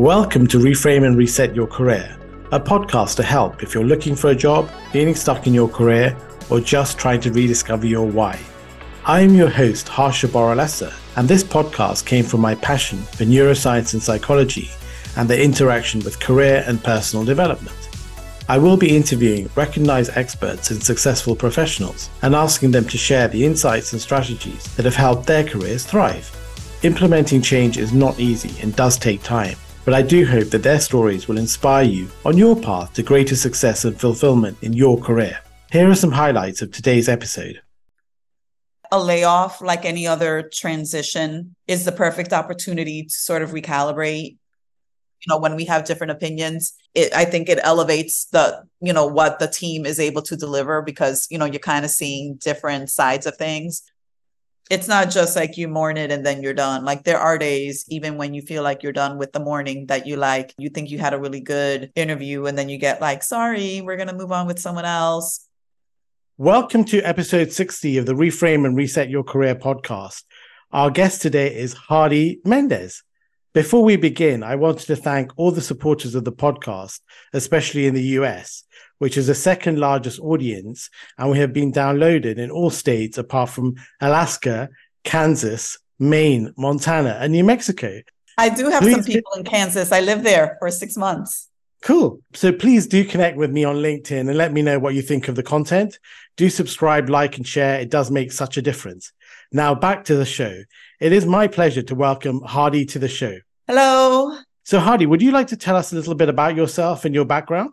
Welcome to Reframe and Reset Your Career, a podcast to help if you're looking for a job, feeling stuck in your career, or just trying to rediscover your why. I am your host, Harsha Boralesa, and this podcast came from my passion for neuroscience and psychology and the interaction with career and personal development. I will be interviewing recognized experts and successful professionals and asking them to share the insights and strategies that have helped their careers thrive. Implementing change is not easy and does take time but I do hope that their stories will inspire you on your path to greater success and fulfillment in your career. Here are some highlights of today's episode. A layoff, like any other transition, is the perfect opportunity to sort of recalibrate. You know, when we have different opinions, it, I think it elevates the, you know, what the team is able to deliver because, you know, you're kind of seeing different sides of things it's not just like you mourn it and then you're done. Like there are days, even when you feel like you're done with the mourning, that you like, you think you had a really good interview, and then you get like, sorry, we're going to move on with someone else. Welcome to episode 60 of the Reframe and Reset Your Career podcast. Our guest today is Hady Mendez. Before we begin, I wanted to thank all the supporters of the podcast, especially in the US which is the second largest audience, and we have been downloaded in all states apart from Alaska, Kansas, Maine, Montana, and New Mexico. I do have please some people in Kansas. I lived there for six months. Cool. So please do connect with me on LinkedIn and let me know what you think of the content. Do subscribe, like, and share. It does make such a difference. Now back to the show. It is my pleasure to welcome Hady to the show. Hello. So, Hady, would you like to tell us a little bit about yourself and your background?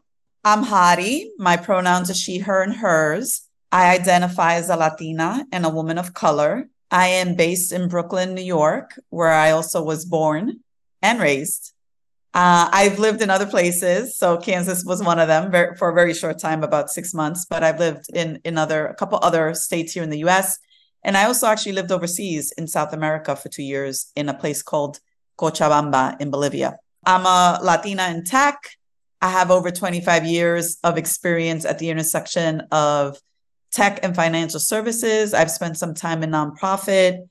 I'm Hady. My pronouns are she, her, and hers. I identify as a Latina and a woman of color. I am based in Brooklyn, New York, where I also was born and raised. Uh, I've lived in other places, so Kansas was one of them for a very short time, about six months. But I've lived in in other a couple other states here in the U.S. And I also actually lived overseas in South America for two years in a place called Cochabamba in Bolivia. I'm a Latina in tech. I have over 25 years of experience at the intersection of tech and financial services. I've spent some time in nonprofit.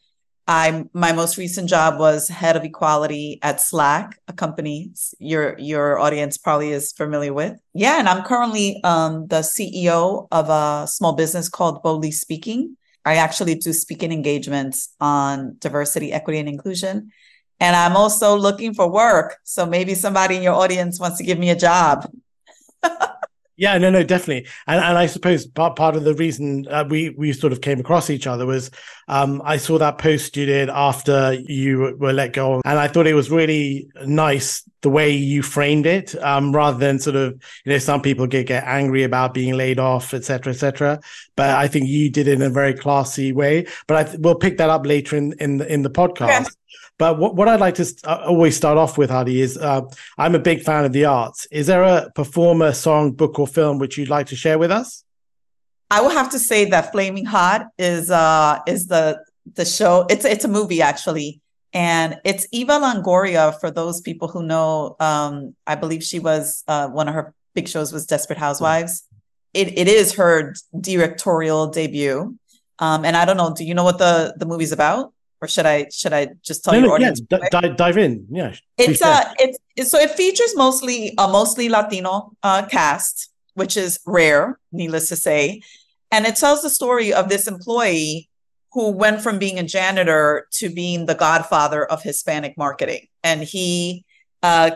I my most recent job was head of equality at Slack, a company your your audience probably is familiar with. Yeah, and I'm currently um, the CEO of a small business called Boldly Speaking. I actually do speaking engagements on diversity, equity, and inclusion. And I'm also looking for work. So maybe somebody in your audience wants to give me a job. yeah, no, no, definitely. And and I suppose part part of the reason uh, we we sort of came across each other was um, I saw that post you did after you were let go, and I thought it was really nice the way you framed it, um, rather than sort of you know some people get get angry about being laid off, etc., etc. But I think you did it in a very classy way. But I th- we'll pick that up later in in the, in the podcast. But what, what I'd like to st- uh, always start off with, Hady, is uh, I'm a big fan of the arts. Is there a performer, song, book, or film which you'd like to share with us? I will have to say that Flaming Hot is uh, is the the show. It's it's a movie actually, and it's Eva Longoria. For those people who know, um, I believe she was uh, one of her big shows was Desperate Housewives. It it is her directorial debut. Um, and I don't know. Do you know what the the movie's about? Or should I should I just tell no, your no, audience? Yeah, d- dive, dive in. Yeah, it's uh, it's, it's so it features mostly a mostly Latino uh, cast, which is rare, needless to say, and it tells the story of this employee who went from being a janitor to being the godfather of Hispanic marketing, and he uh,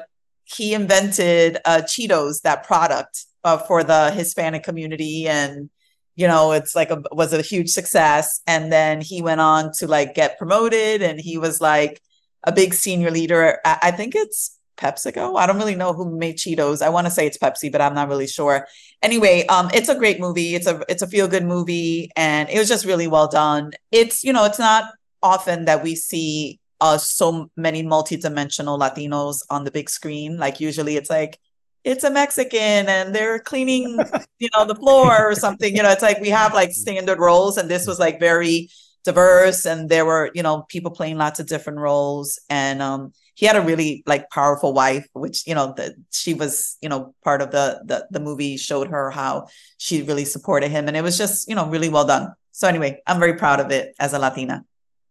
he invented uh, Cheetos, that product uh, for the Hispanic community, and you know it's like a was a huge success. And then he went on to like get promoted and he was like a big senior leader. I, I think it's pepsico. I don't really know who made cheetos. I want to say it's pepsi but i'm not really sure. Anyway um it's a great movie. It's a it's a feel good movie and it was just really well done. It's you know it's not often that we see uh so many multi-dimensional latinos on the big screen. Like usually it's like it's a Mexican and they're cleaning, you know, the floor or something. You know, it's like we have like standard roles, and this was like very diverse, and there were, you know, people playing lots of different roles. And um, he had a really like powerful wife, which you know, that she was, you know, part of the, the the movie showed her how she really supported him, and it was just, you know, really well done. So anyway, I'm very proud of it as a Latina.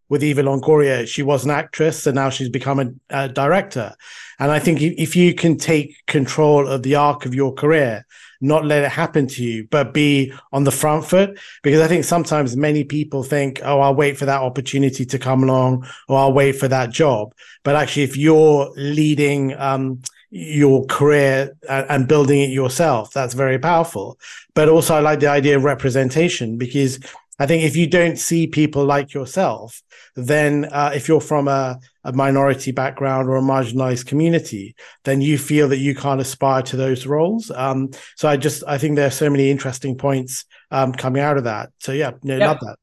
With Eva Longoria, she was an actress, and now she's become a, a director. And I think if you can take control of the arc of your career, not let it happen to you, but be on the front foot. Because I think sometimes many people think, oh, I'll wait for that opportunity to come along or I'll wait for that job. But actually, if you're leading, um, your career and building it yourself. That's very powerful. But also, I like the idea of representation because I think if you don't see people like yourself, then uh, if you're from a, a, minority background or a marginalized community, then you feel that you can't aspire to those roles. Um, so I just I think there are so many interesting points um, coming out of that. So yeah, no, yep. love that.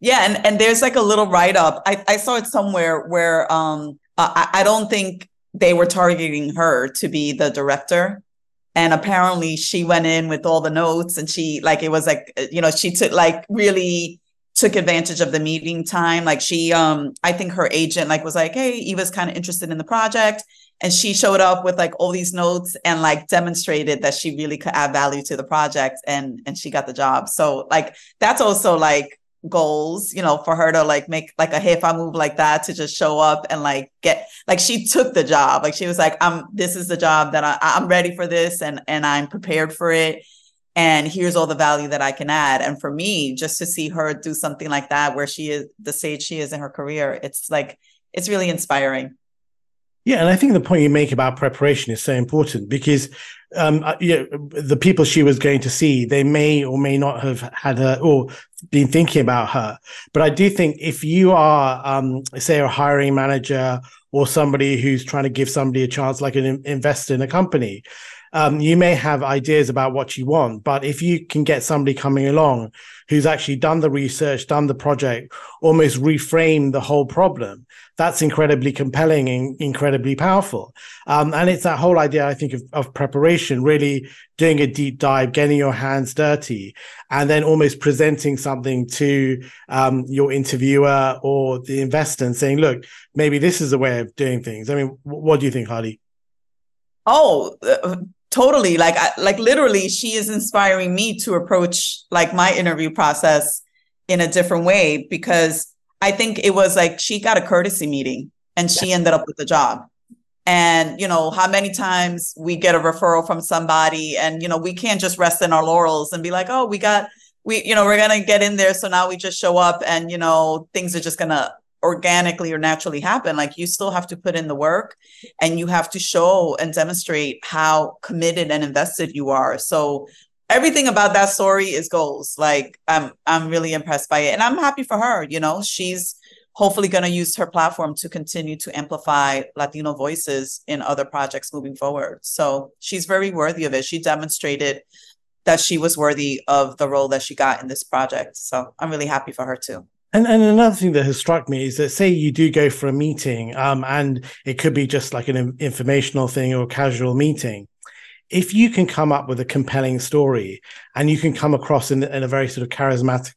Yeah, and and there's like a little write up. I, I saw it somewhere where um I, I don't think they were targeting her to be the director and apparently she went in with all the notes and she like it was like you know she took like really took advantage of the meeting time. Like she um i think her agent like was like hey eva's kind of interested in the project. And she showed up with like all these notes and like demonstrated that she really could add value to the project and and she got the job. So like that's also like goals, you know, for her to like make like a hey move like that to just show up and like get like she took the job. Like she was like, I'm this is the job that I, I'm ready for this and and I'm prepared for it. And here's all the value that I can add. And for me, just to see her do something like that where she is the stage she is in her career, it's like it's really inspiring. Yeah, and I think the point you make about preparation is so important because um, uh, yeah, the people she was going to see, they may or may not have had her or been thinking about her. But I do think if you are, um, say, a hiring manager or somebody who's trying to give somebody a chance, like an investor in a company, um, you may have ideas about what you want, but if you can get somebody coming along who's actually done the research, done the project, almost reframe the whole problem, that's incredibly compelling and incredibly powerful. Um, and it's that whole idea, I think, of, of preparation, really doing a deep dive, getting your hands dirty, and then almost presenting something to um, your interviewer or the investor and saying, look, maybe this is a way of doing things. I mean, what do you think, Hady? Oh, uh, totally like I, like literally she is inspiring me to approach like my interview process in a different way because i think it was like she got a courtesy meeting and she ended up with the job and you know how many times we get a referral from somebody and you know we can't just rest in our laurels and be like oh we got we you know we're gonna get in there so now we just show up and you know things are just gonna organically or naturally happen. Like you still have to put in the work and you have to show and demonstrate how committed and invested you are. So everything about that story is goals. Like I'm I'm really impressed by it. And I'm happy for her. You know, she's hopefully going to use her platform to continue to amplify Latino voices in other projects moving forward. So she's very worthy of it. She demonstrated that she was worthy of the role that she got in this project. So I'm really happy for her too. And, and another thing that has struck me is that say you do go for a meeting, um, and it could be just like an informational thing or a casual meeting. If you can come up with a compelling story and you can come across in, in a very sort of charismatic,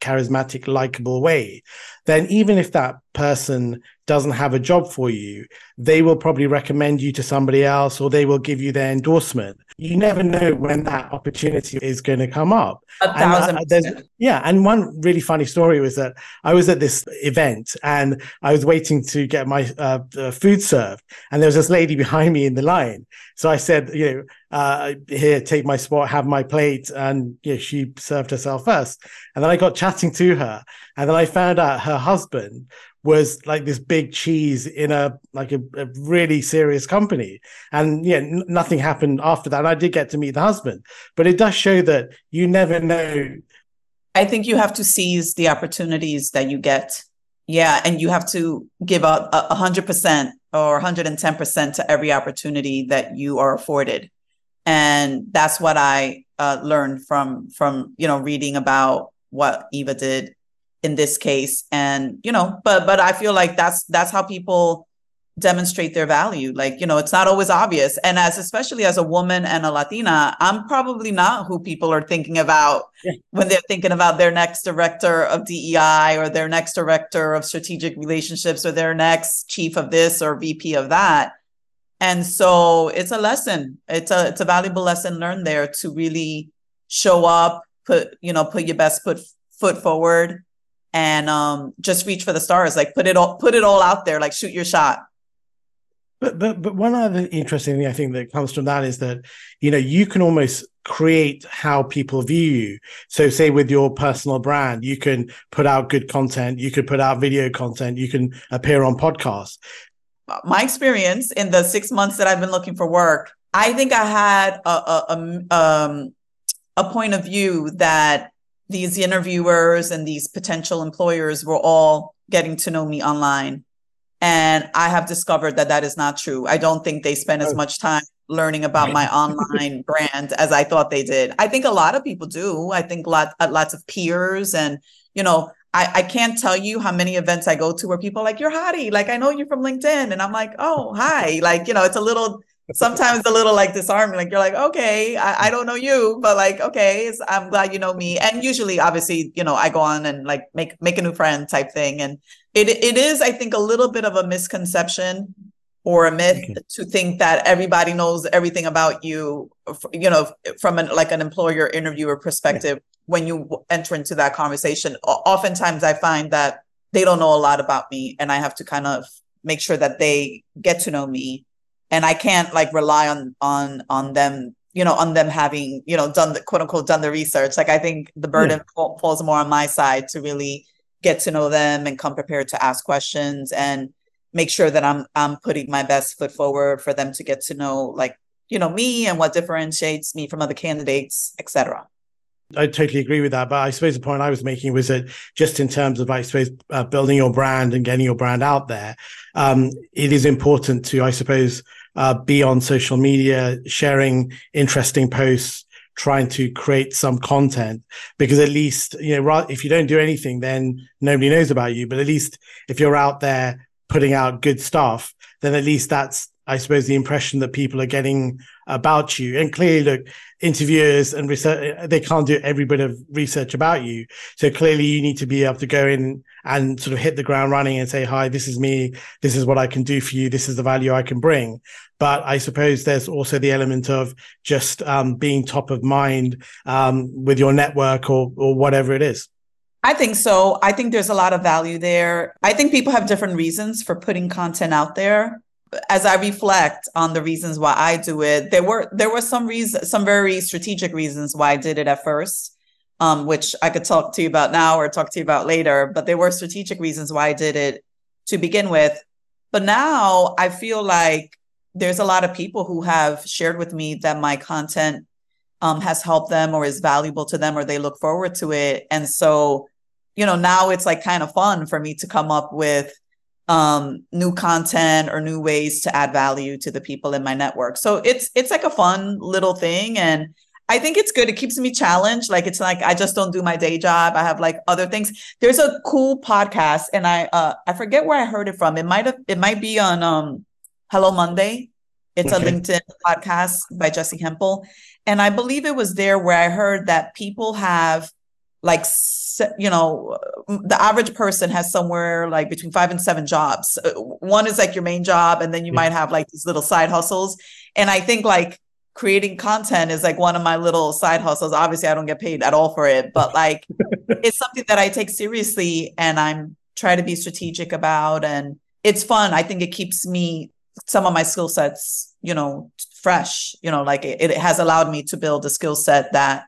charismatic, likable way, then even if that person doesn't have a job for you, they will probably recommend you to somebody else or they will give you their endorsement. You never know when that opportunity is going to come up. A uh, thousand and, yeah. And one really funny story was that I was at this event and I was waiting to get my uh, food served. And there was this lady behind me in the line. So I said, you know, uh, here, take my spot, have my plate. And know, she served herself first. And then I got chatting to her. And then I found out her husband was like this big cheese in a like a, a really serious company and yeah n- nothing happened after that and i did get to meet the husband but it does show that you never know i think you have to seize the opportunities that you get yeah and you have to give hundred percent or 110% to every opportunity that you are afforded and that's what i uh, learned from from you know reading about what eva did in this case. And you know but but i feel like that's that's how people demonstrate their value. Like you know it's not always obvious. And as especially as a woman and a latina i'm probably not who people are thinking about yeah. when they're thinking about their next director of dei or their next director of strategic relationships or their next chief of this or vp of that and so it's a lesson it's a it's a valuable lesson learned there to really show up put you know put your best foot foot forward and um, just reach for the stars. Like put it all put it all out there. Like shoot your shot. But but but one other interesting thing I think that comes from that is that you know you can almost create how people view you. So say with your personal brand, you can put out good content, you could put out video content, you can appear on podcasts. My experience in the six months that I've been looking for work, I think I had a a, a, um, a point of view that these interviewers and these potential employers were all getting to know me online and I have discovered that that is not true. I don't think they spend as oh. much time learning about my online brand as I thought they did. I think a lot of people do. I think lot, uh, lots of peers and, you know, I, I can't tell you how many events I go to where people are like, you're Hady. Like, I know you from LinkedIn. And I'm like, oh, hi. Like, you know, it's a little sometimes a little like disarming. Like you're like, okay, I, I don't know you, but like, okay, I'm glad you know me. And usually, obviously, you know, I go on and like make make a new friend type thing. And it it is, I think, a little bit of a misconception or a myth okay. to think that everybody knows everything about you. You know, from an like an employer interviewer perspective, yeah. When you enter into that conversation, oftentimes I find that they don't know a lot about me, and I have to kind of make sure that they get to know me. And I can't like rely on on on them you know on them having you know done the quote unquote done the research. Like i think the burden yeah. falls more on my side to really get to know them and come prepared to ask questions and make sure that i'm i'm putting my best foot forward for them to get to know like you know me and what differentiates me from other candidates etc I totally agree with that. But I suppose the point I was making was that just in terms of, I suppose, uh, building your brand and getting your brand out there, um, it is important to, I suppose, uh, be on social media, sharing interesting posts, trying to create some content because at least, you know, if you don't do anything, then nobody knows about you. But at least if you're out there putting out good stuff, then at least that's, I suppose, the impression that people are getting about you. And clearly, look, interviewers and research, they can't do every bit of research about you. So clearly, you need to be able to go in and sort of hit the ground running and say, hi, this is me. This is what I can do for you. This is the value I can bring. But I suppose there's also the element of just um, being top of mind um, with your network or, or whatever it is. I think so. I think there's a lot of value there. I think people have different reasons for putting content out there. As I reflect on the reasons why I do it, there were there were some reasons, some very strategic reasons why I did it at first um, which I could talk to you about now or talk to you about later. But there were strategic reasons why I did it to begin with. But now I feel like there's a lot of people who have shared with me that my content um, has helped them or is valuable to them or they look forward to it. And so, you know, now it's like kind of fun for me to come up with um, new content or new ways to add value to the people in my network. So it's it's like a fun little thing and I think it's good. It keeps me challenged. Like it's like I just don't do my day job. I have like other things. There's a cool podcast, and I uh I forget where I heard it from. It might have it might be on um Hello Monday. It's okay. a LinkedIn podcast by Jesse Hempel. And I believe it was there where I heard that people have like you know the average person has somewhere like between five and seven jobs uh, one is like your main job and then you yeah. might have like these little side hustles and i think like creating content is like one of my little side hustles. Obviously, I don't get paid at all for it, but like it's something that I take seriously and I'm try to be strategic about and it's fun. I think it keeps me some of my skill sets, you know, fresh, you know, like it, it has allowed me to build a skill set that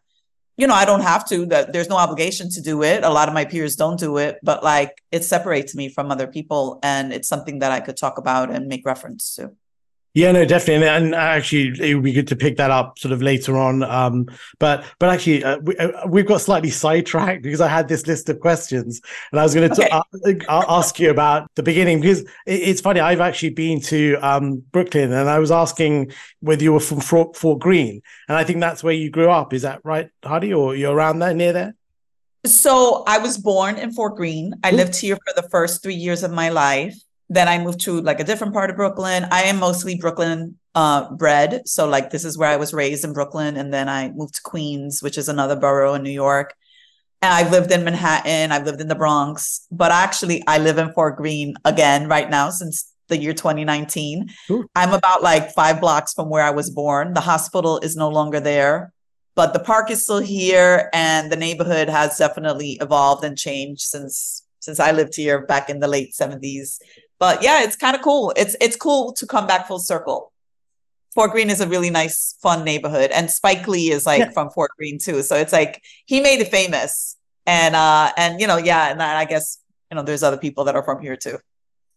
you know, I don't have to, that there's no obligation to do it. A lot of my peers don't do it, but like it separates me from other people and it's something that I could talk about and make reference to. Yeah, no, definitely, and, and, actually, it would be good to pick that up sort of later on. Um, but but actually, uh, we, have uh, got slightly sidetracked because I had this list of questions, and I was going to okay. uh, ask you about the beginning because it, it's funny. I've actually been to um, Brooklyn, and I was asking whether you were from Fort, Fort Greene, and I think that's where you grew up. Is that right, Hady, or you're around there, near there? So I was born in Fort Greene. I Ooh. lived here for the first three years of my life. Then I moved to like a different part of Brooklyn. I am mostly Brooklyn uh, bred. So like this is where I was raised in Brooklyn. And then I moved to Queens, which is another borough in New York. And I've lived in Manhattan. I've lived in the Bronx, but actually I live in Fort Greene again right now since the year 2019. Ooh. I'm about like five blocks from where I was born. The hospital is no longer there. but the park is still here and the neighborhood has definitely evolved and changed since since I lived here back in the late 70s. But yeah, it's kind of cool. It's it's cool to come back full circle. Fort Greene is a really nice, fun neighborhood. And Spike Lee is like yeah. from Fort Greene too. So it's like he made it famous. And uh and you know, yeah, and I guess you know there's other people that are from here too.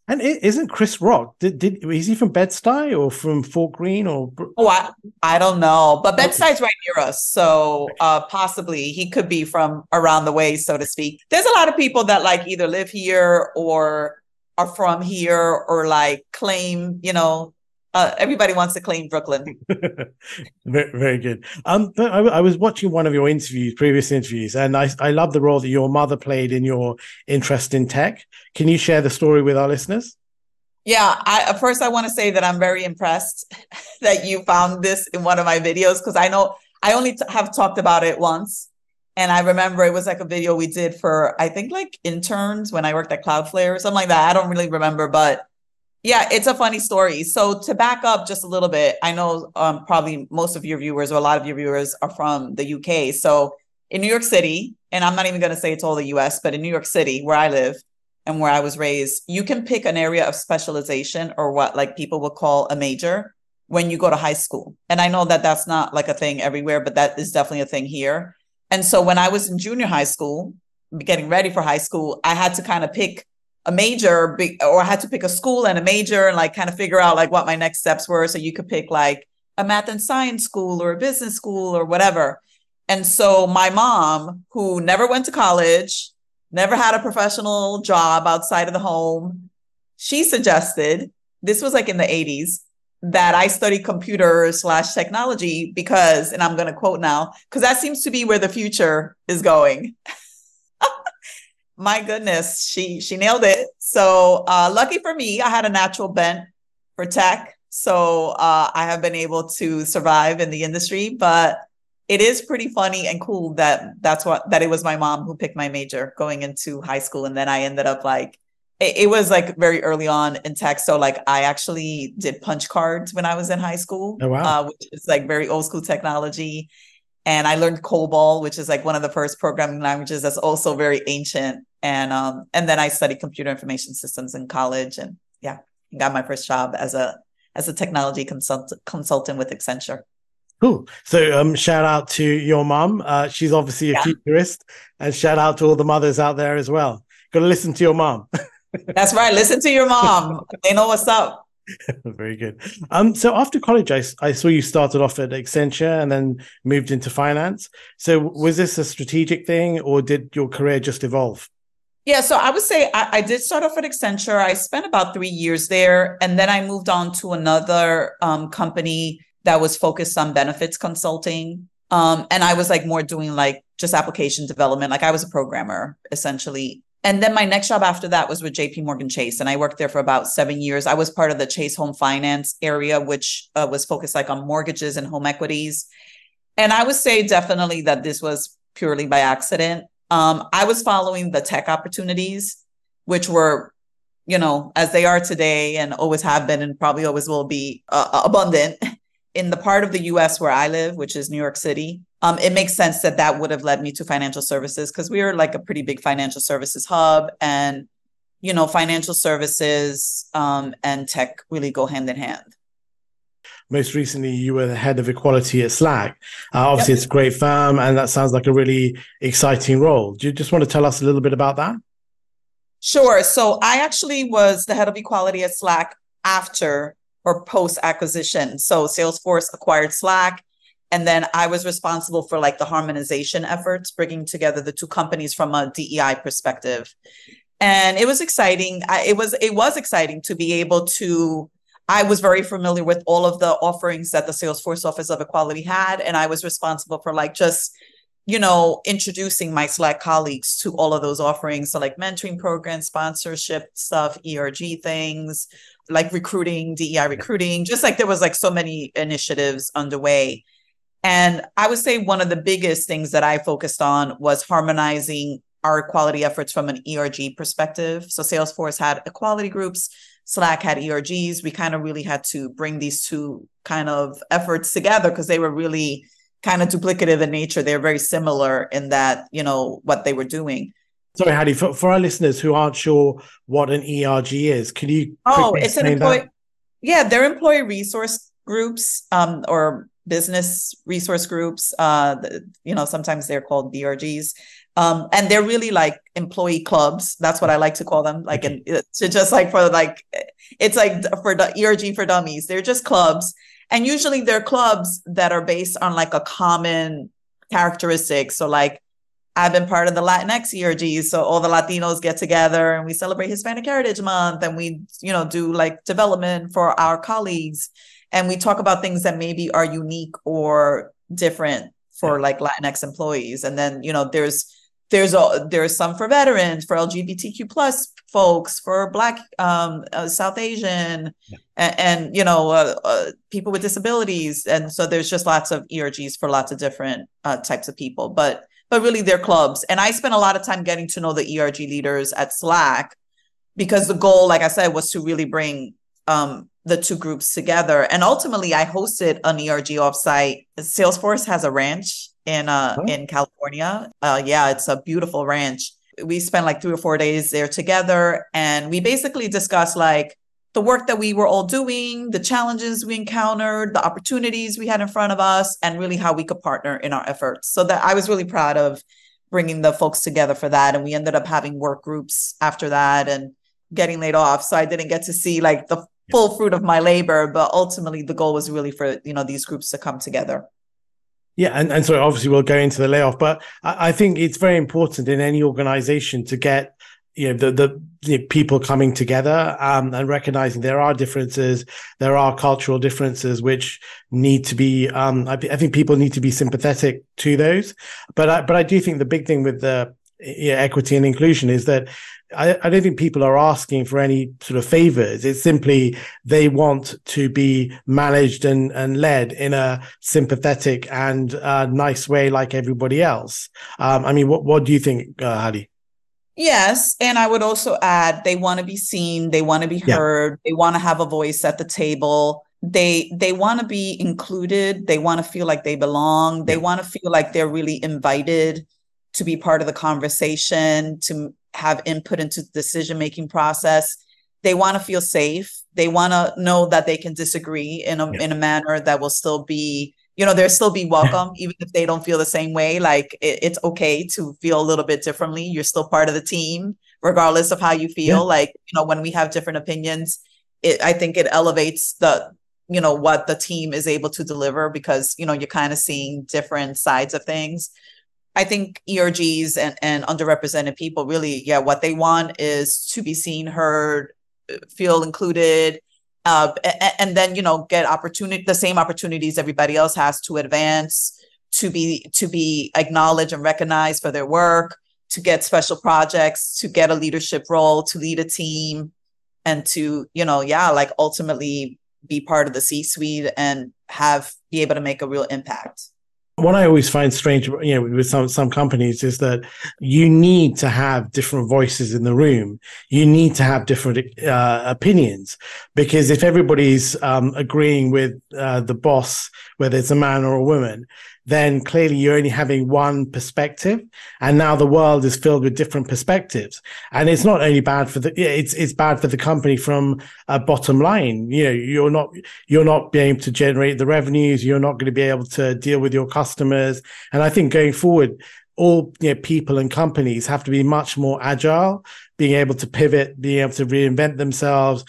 And isn't Chris Rock? Did, did is he from Bed Stuy or from Fort Greene or? Oh, I, I don't know, but Bed Stuy's right near us, so uh, possibly he could be from around the way, so to speak. There's a lot of people that like either live here or are from here or like claim, you know, uh, everybody wants to claim Brooklyn. very, very good. Um, I, I, was watching one of your interviews, previous interviews, and I, I love the role that your mother played in your interest in tech. Can you share the story with our listeners? Yeah, I, first I want to say that I'm very impressed that you found this in one of my videos because I know I only t- have talked about it once, and I remember it was like a video we did for I think like interns when I worked at Cloudflare or something like that. I don't really remember, but yeah, it's a funny story. So to back up just a little bit, I know um, probably most of your viewers or a lot of your viewers are from the UK. So in New York City, and I'm not even going to say it's all the US, but in New York City, where I live and where I was raised, you can pick an area of specialization or what like people would call a major when you go to high school. And I know that that's not like a thing everywhere, but that is definitely a thing here. And so when I was in junior high school, getting ready for high school, I had to kind of pick a major or I had to pick a school and a major and like kind of figure out like what my next steps were. So you could pick like a math and science school or a business school or whatever. And so my mom, who never went to college, never had a professional job outside of the home, she suggested this was like in the 80s that I study computer slash technology because, and I'm going to quote now, because that seems to be where the future is going. my goodness, she she nailed it. So uh, lucky for me, I had a natural bent for tech, so uh, I have been able to survive in the industry. But it is pretty funny and cool that that's what that it was my mom who picked my major going into high school, and then I ended up like it, it was like very early on in tech. So like I actually did punch cards when I was in high school, oh, wow. uh, which is like very old school technology and I learned COBOL, which is like one of the first programming languages that's also very ancient. And um, and then I studied computer information systems in college, and yeah, got my first job as a as a technology consult- consultant with Accenture. Cool. So um, shout out to your mom. Uh, she's obviously a yeah. futurist, and shout out to all the mothers out there as well. Got to listen to your mom. That's right. Listen to your mom. they know what's up. Very good. Um, so after college, I, I saw you started off at Accenture and then moved into finance. So was this a strategic thing, or did your career just evolve? Yeah, so I would say I, I did start off at Accenture. I spent about three years there, and then I moved on to another um, company that was focused on benefits consulting. Um, and I was like more doing like just application development. Like I was a programmer essentially and then my next job after that was with JP Morgan Chase. And I worked there for about seven years. I was part of the Chase Home Finance area, which uh, was focused like on mortgages and home equities. And I would say definitely that this was purely by accident. Um, I was following the tech opportunities, which were, you know, as they are today and always have been and probably always will be uh, abundant in the part of the US where I live, which is New York City um, it makes sense that that would have led me to financial services because we are like a pretty big financial services hub and you know financial services um, and tech really go hand in hand. Most recently you were the head of equality at slack. Uh, obviously yep. it's a great firm and that sounds like a really exciting role. Do you just want to tell us a little bit about that? Sure. So i actually was the head of equality at slack after or post acquisition so salesforce acquired slack and then I was responsible for like the harmonization efforts, bringing together the two companies from a DEI perspective. And it was exciting. I, it was it was exciting to be able to. I was very familiar with all of the offerings that the Salesforce Office of Equality had, and I was responsible for like just you know introducing my Slack colleagues to all of those offerings. So like mentoring programs, sponsorship stuff, ERG things, like recruiting, DEI recruiting. Just like there was like so many initiatives underway and I would say one of the biggest things that I focused on was harmonizing our equality efforts from an ERG perspective. So Salesforce had equality groups, Slack had ERGs. We kind of really had to bring these two kind of efforts together because they were really kind of duplicative in nature. They're very similar in that, you know, what they were doing. Sorry, Hady, for, for our listeners who aren't sure what an ERG is, can you? Oh, it's an employee. Yeah, they're employee resource groups um, or business resource groups. Uh, you know, sometimes they're called BRGs. Um, and they're really like employee clubs. That's what I like to call them. Like, and to just like for like, it's like for the ERG for dummies. They're just clubs, and usually they're clubs that are based on like a common characteristic. So like I've been part of the Latinx ERG. So all the Latinos get together and we celebrate Hispanic Heritage Month and we, you know, do like development for our colleagues. And we talk about things that maybe are unique or different for like Latinx employees. And then, you know, there's there's a there's some for veterans, for LGBTQ plus folks, for Black um, uh, South Asian, yeah. and, and, you know uh, uh, people with disabilities, and so there's just lots of ERGs for lots of different uh, types of people. But but really they're clubs. And I spent a lot of time getting to know the ERG leaders at Slack because the goal, like I said, was to really bring um, the two groups together. And ultimately, I hosted an ERG offsite. Salesforce has a ranch in uh, oh. in California. Uh, yeah, it's a beautiful ranch. We spent like three or four days there together, and we basically discussed like the work that we were all doing, the challenges we encountered, the opportunities we had in front of us, and really how we could partner in our efforts. So that I was really proud of bringing the folks together for that. And we ended up having work groups after that and getting laid off. So I didn't get to see like the full fruit of my labor, but ultimately the goal was really for, you know, these groups to come together. Yeah, and, and so obviously we'll go into the layoff, but I, I think it's very important in any organization to get you know the the people coming together um, and recognizing there are differences, there are cultural differences which need to be. Um, I, I, think people need to be sympathetic to those, but I, but I do think the big thing with the you know, equity and inclusion is that I, I, don't think people are asking for any sort of favors. It's simply they want to be managed and, and led in a sympathetic and uh, nice way, like everybody else. Um, I mean, what what do you think, uh, Hady? Yes. And I would also add they want to be seen, they want to be heard, yeah. they want to have a voice at the table. They they want to be included, they want to feel like they belong, they want to feel like they're really invited to be part of the conversation, to have input into the decision making process. They want to feel safe. They want to know that they can disagree in a yeah. in a manner that will still be you know they'll still be welcome even if they don't feel the same way like it, it's okay to feel a little bit differently. You're still part of the team regardless of how you feel. Yeah. like you know when we have different opinions it i think it elevates the you know what the team is able to deliver because you know you're kind of seeing different sides of things. I think ergs and, and underrepresented people really yeah what they want is to be seen heard feel included uh, and then you know get opportunity the same opportunities everybody else has to advance to be to be acknowledged and recognized for their work to get special projects to get a leadership role to lead a team and to you know yeah like ultimately be part of the c suite and have be able to make a real impact what I always find strange, you know, with some some companies is that you need to have different voices in the room. You need to have different uh, opinions because if everybody's um, agreeing with uh, the boss, whether it's a man or a woman, then clearly you're only having one perspective. And now the world is filled with different perspectives. And it's not only bad for the, it's, it's bad for the company from a bottom line. You know, you're not, you're not being able to generate the revenues. You're not going to be able to deal with your customers. And I think going forward, all you know, people and companies have to be much more agile, being able to pivot, being able to reinvent themselves.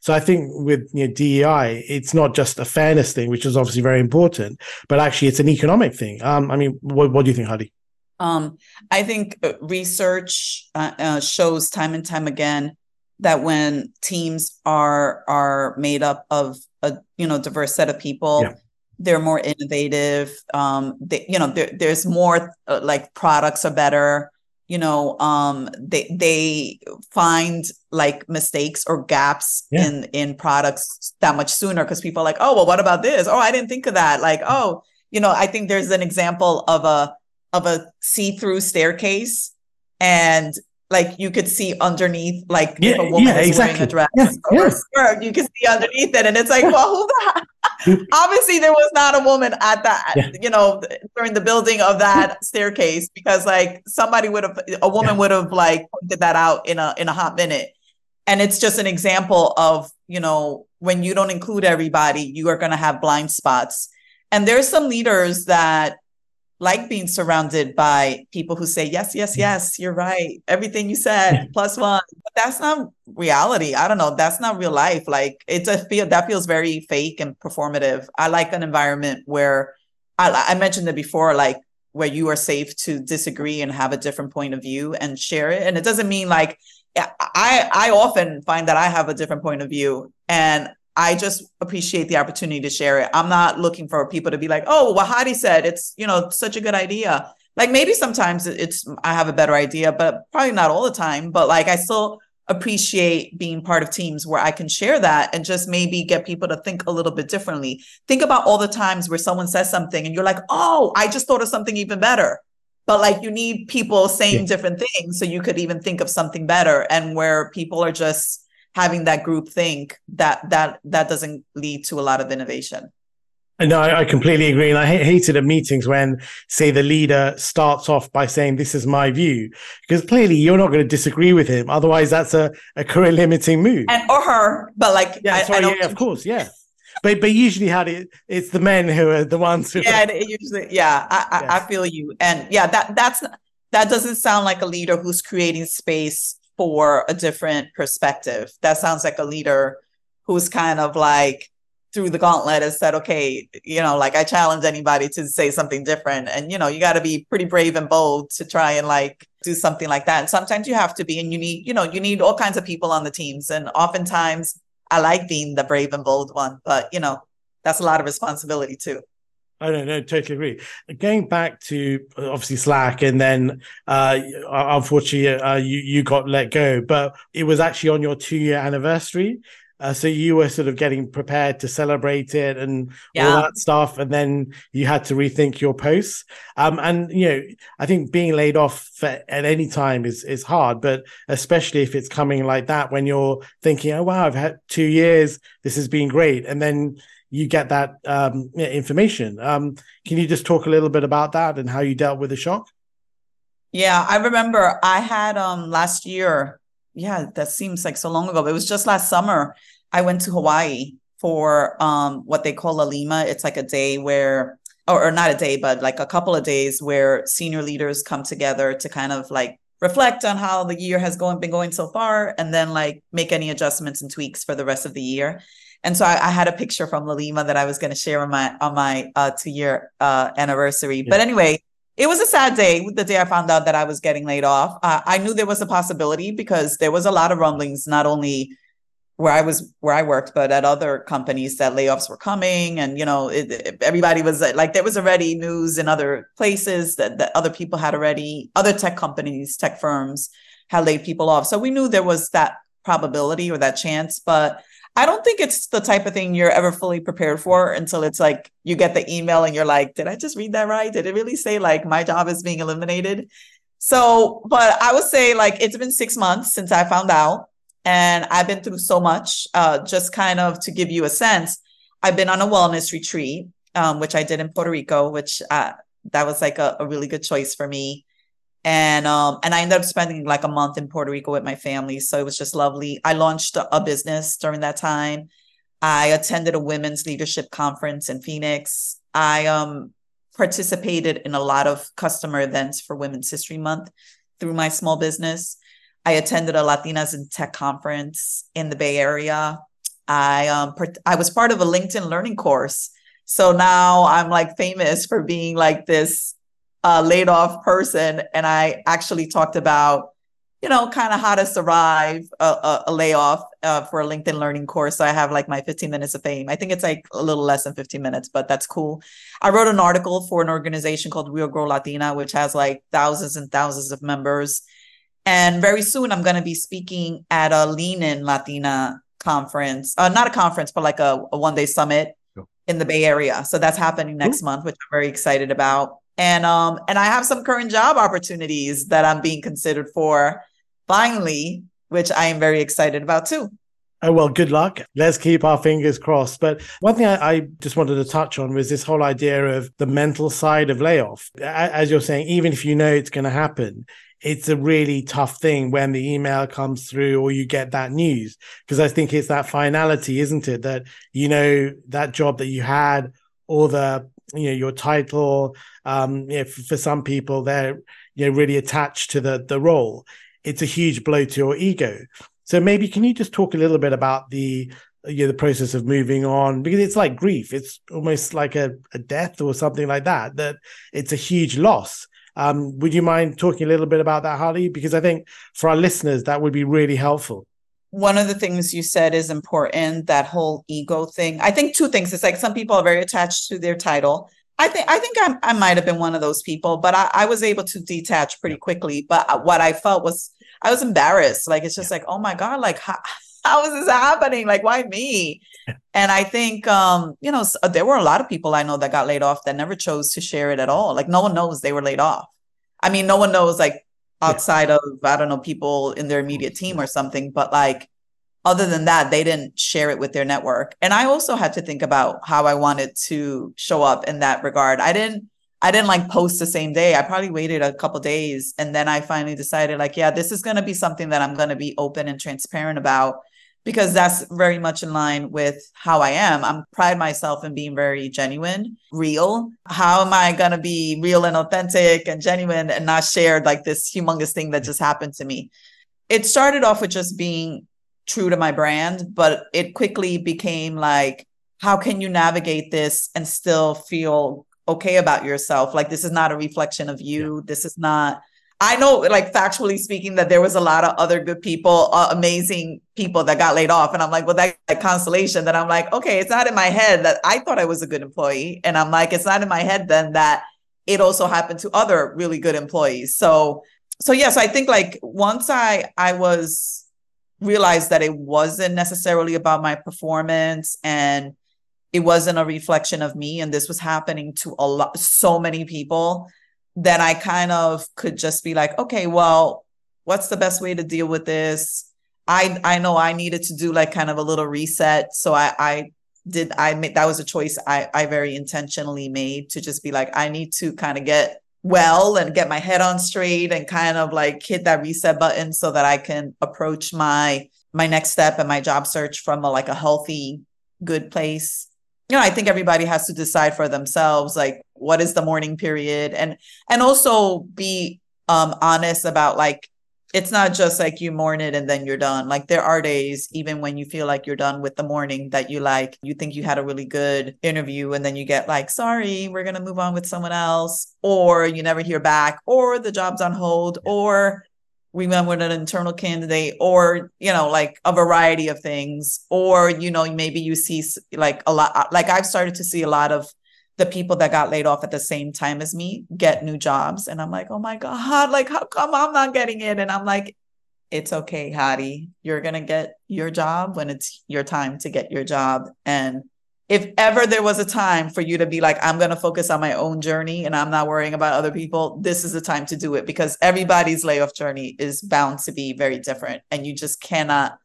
So I think with you know, DEI, it's not just a fairness thing, which is obviously very important, but actually it's an economic thing. Um, I mean, what, what do you think, Hady? Um, I think uh, research uh, uh, shows time and time again that when teams are are made up of a you know diverse set of people. Yeah they're more innovative um they, you know there, there's more uh, like products are better you know um they they find like mistakes or gaps yeah. in in products that much sooner because people are like oh well what about this oh i didn't think of that like oh you know i think there's an example of a of a see-through staircase and like you could see underneath like yeah, if a woman yeah, is exactly. wearing a dress yeah, or a skirt you can see underneath it and it's like well who the Obviously, there was not a woman at that, yeah. you know, during the building of that staircase because like somebody would have, a woman yeah. would have like pointed that out in a in a hot minute. And it's just an example of, you know, when you don't include everybody, you are going to have blind spots. And there's some leaders that like being surrounded by people who say, yes, yes, mm. yes, you're right. Everything you said, plus one. But that's not reality. I don't know. That's not real life. Like it's a feel that feels very fake and performative. I like an environment where I, I mentioned it before, like where you are safe to disagree and have a different point of view and share it. And it doesn't mean like I I often find that I have a different point of view and I just appreciate the opportunity to share it. I'm not looking for people to be like, oh, what Hady said, it's, you know, such a good idea. Like maybe sometimes it's, I have a better idea, but probably not all the time. But like, I still appreciate being part of teams where I can share that and just maybe get people to think a little bit differently. Think about all the times where someone says something and you're like, oh, I just thought of something even better. But like, you need people saying yeah. different things so you could even think of something better. And where people are just, having that group think that that that doesn't lead to a lot of innovation no, I completely agree. And I hated at meetings when, say, the leader starts off by saying, This is my view, because clearly you're not going to disagree with him. Otherwise, that's a, a career limiting move. And or her, but like, yeah, I, sorry, I yeah, of course, yeah. But but usually, how it it's the men who are the ones who. Yeah, usually, yeah, I, yes. I, I feel you, and yeah, that that's that doesn't sound like a leader who's creating space for a different perspective. That sounds like a leader who's kind of like through the gauntlet and said, okay, you know, like I challenge anybody to say something different. And, you know, you got to be pretty brave and bold to try and like do something like that. And sometimes you have to be, and you need, you know, you need all kinds of people on the teams. And oftentimes I like being the brave and bold one, but, you know, that's a lot of responsibility too. I don't know, totally agree. Going back to obviously Slack, and then uh, unfortunately uh, you you got let go, but it was actually on your two year anniversary. Uh, so you were sort of getting prepared to celebrate it and yeah. all that stuff, and then you had to rethink your posts. Um, and you know, I think being laid off for, at any time is is hard, but especially if it's coming like that when you're thinking, "Oh wow, I've had two years, this has been great," and then you get that um, information. Um, can you just talk a little bit about that and how you dealt with the shock? Yeah, I remember I had um last year. Yeah, that seems like so long ago. But it was just last summer. I went to Hawaii for um what they call a lima. It's like a day where or, or not a day, but like a couple of days where senior leaders come together to kind of like reflect on how the year has going been going so far and then like make any adjustments and tweaks for the rest of the year and so I, I, had a picture from Lalima that I was going to share on my on my uh, two year uh, anniversary. Yeah. But anyway, it was a sad day. The day I found out that I was getting laid off, uh, I knew there was a possibility because there was a lot of rumblings, not only where I was where I worked, but at other companies that layoffs were coming, and you know, it, it, everybody was like, there was already news in other places that, that other people had already, other tech companies, tech firms had laid people off. So we knew there was that probability or that chance, but I don't think it's the type of thing you're ever fully prepared for until it's like you get the email and you're like, did I just read that right? Did it really say like my job is being eliminated? So, but I would say like it's been six months since I found out, and I've been through so much. Uh, just kind of to give you a sense, I've been on a wellness retreat, um, which I did in Puerto Rico, which uh, that was like a, a really good choice for me and um and I ended up spending like a month in Puerto Rico with my family, so it was just lovely. I launched a, business during that time. I attended a women's leadership conference in Phoenix. I um participated in a lot of customer events for Women's History Month through my small business. I attended a Latinas in Tech conference in the Bay Area. I um part- I was part of a LinkedIn learning course. So now I'm like famous for being like this uh, laid off person, and I actually talked about, you know, kind of how to survive a, a, a layoff uh, for a LinkedIn Learning course. So I have like my 15 minutes of fame. I think it's like a little less than 15 minutes, but that's cool. I wrote an article for an organization called Real Girl Latina, which has like thousands and thousands of members. And very soon, I'm going to be speaking at a Lean In Latina conference, uh, not a conference, but like a, a one day summit in the Bay Area. So that's happening next Ooh. month, which I'm very excited about and um and I have some current job opportunities that I'm being considered for finally, which I am very excited about too. Oh, well, good luck. Let's keep our fingers crossed. But one thing I, I, just wanted to touch on was this whole idea of the mental side of layoff. As you're saying, even if you know it's going to happen, it's a really tough thing when the email comes through or you get that news. Because I think it's that finality, isn't it? That, you know, that job that you had or the, you know, your title, um, you know, for, for some people, they're, you know, really attached to the, the role. It's a huge blow to your ego. So maybe can you just talk a little bit about the you know, the process of moving on because it's like grief. It's almost like a, a death or something like that. That it's a huge loss. Um, would you mind talking a little bit about that, Hady Because I think for our listeners that would be really helpful. One of the things you said is important. That whole ego thing. I think two things. It's like some people are very attached to their title. I think I think I, I might have been one of those people, but I, I was able to detach pretty quickly. But what I felt was I was embarrassed. Like it's just like, oh my God, like how, how is this happening? Like, why me? And I think, um, you know, there were a lot of people I know that got laid off that never chose to share it at all. Like, no one knows they were laid off. I mean, no one knows, like, outside yeah. of, I don't know, people in their immediate mm-hmm. team or something, but like, other than that, they didn't share it with their network. And I also had to think about how I wanted to show up in that regard. I didn't I didn't like post the same day. I probably waited a couple days and then I finally decided like, yeah, this is going to be something that I'm going to be open and transparent about because that's very much in line with how I am. I'm pride myself in being very genuine, real. How am I going to be real and authentic and genuine and not share like this humongous thing that just happened to me? It started off with just being true to my brand, but it quickly became like, how can you navigate this and still feel okay about yourself. Like this is not a reflection of you. Yeah. This is not. I know, like factually speaking, that there was a lot of other good people, uh, amazing people that got laid off, and I'm like, well, that, that consolation. That I'm like, okay, it's not in my head that I thought I was a good employee, and I'm like, it's not in my head then that it also happened to other really good employees. So, so yes, I think like once I I was realized that it wasn't necessarily about my performance and it wasn't a reflection of me and this was happening to a lot so many people then i kind of could just be like okay well what's the best way to deal with this? I i know i needed to do like kind of a little reset. So i i did i made that was a choice i i very intentionally made to just be like i need to kind of get well and get my head on straight and kind of like hit that reset button so that i can approach my my next step and my job search from a like a healthy good place. You know, I think everybody has to decide for themselves, like what is the mourning period, and and also be um honest about like it's not just like you mourn it and then you're done. Like there are days, even when you feel like you're done with the mourning, that you like, you think you had a really good interview and then you get like, sorry, we're going to move on with someone else, or you never hear back, or the job's on hold, or we went with an internal candidate or you know like a variety of things or you know maybe you see like a lot like i've started to see a lot of the people that got laid off at the same time as me get new jobs. And i'm like oh my god like how come i'm not getting it and i'm like it's okay Hady. You're going to get your job when it's your time to get your job. And if ever there was a time for you to be like, I'm going to focus on my own journey and I'm not worrying about other people, this is the time to do it because everybody's layoff journey is bound to be very different. And you just cannot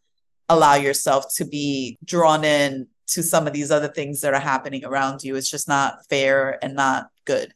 allow yourself to be drawn in to some of these other things that are happening around you. It's just not fair and not good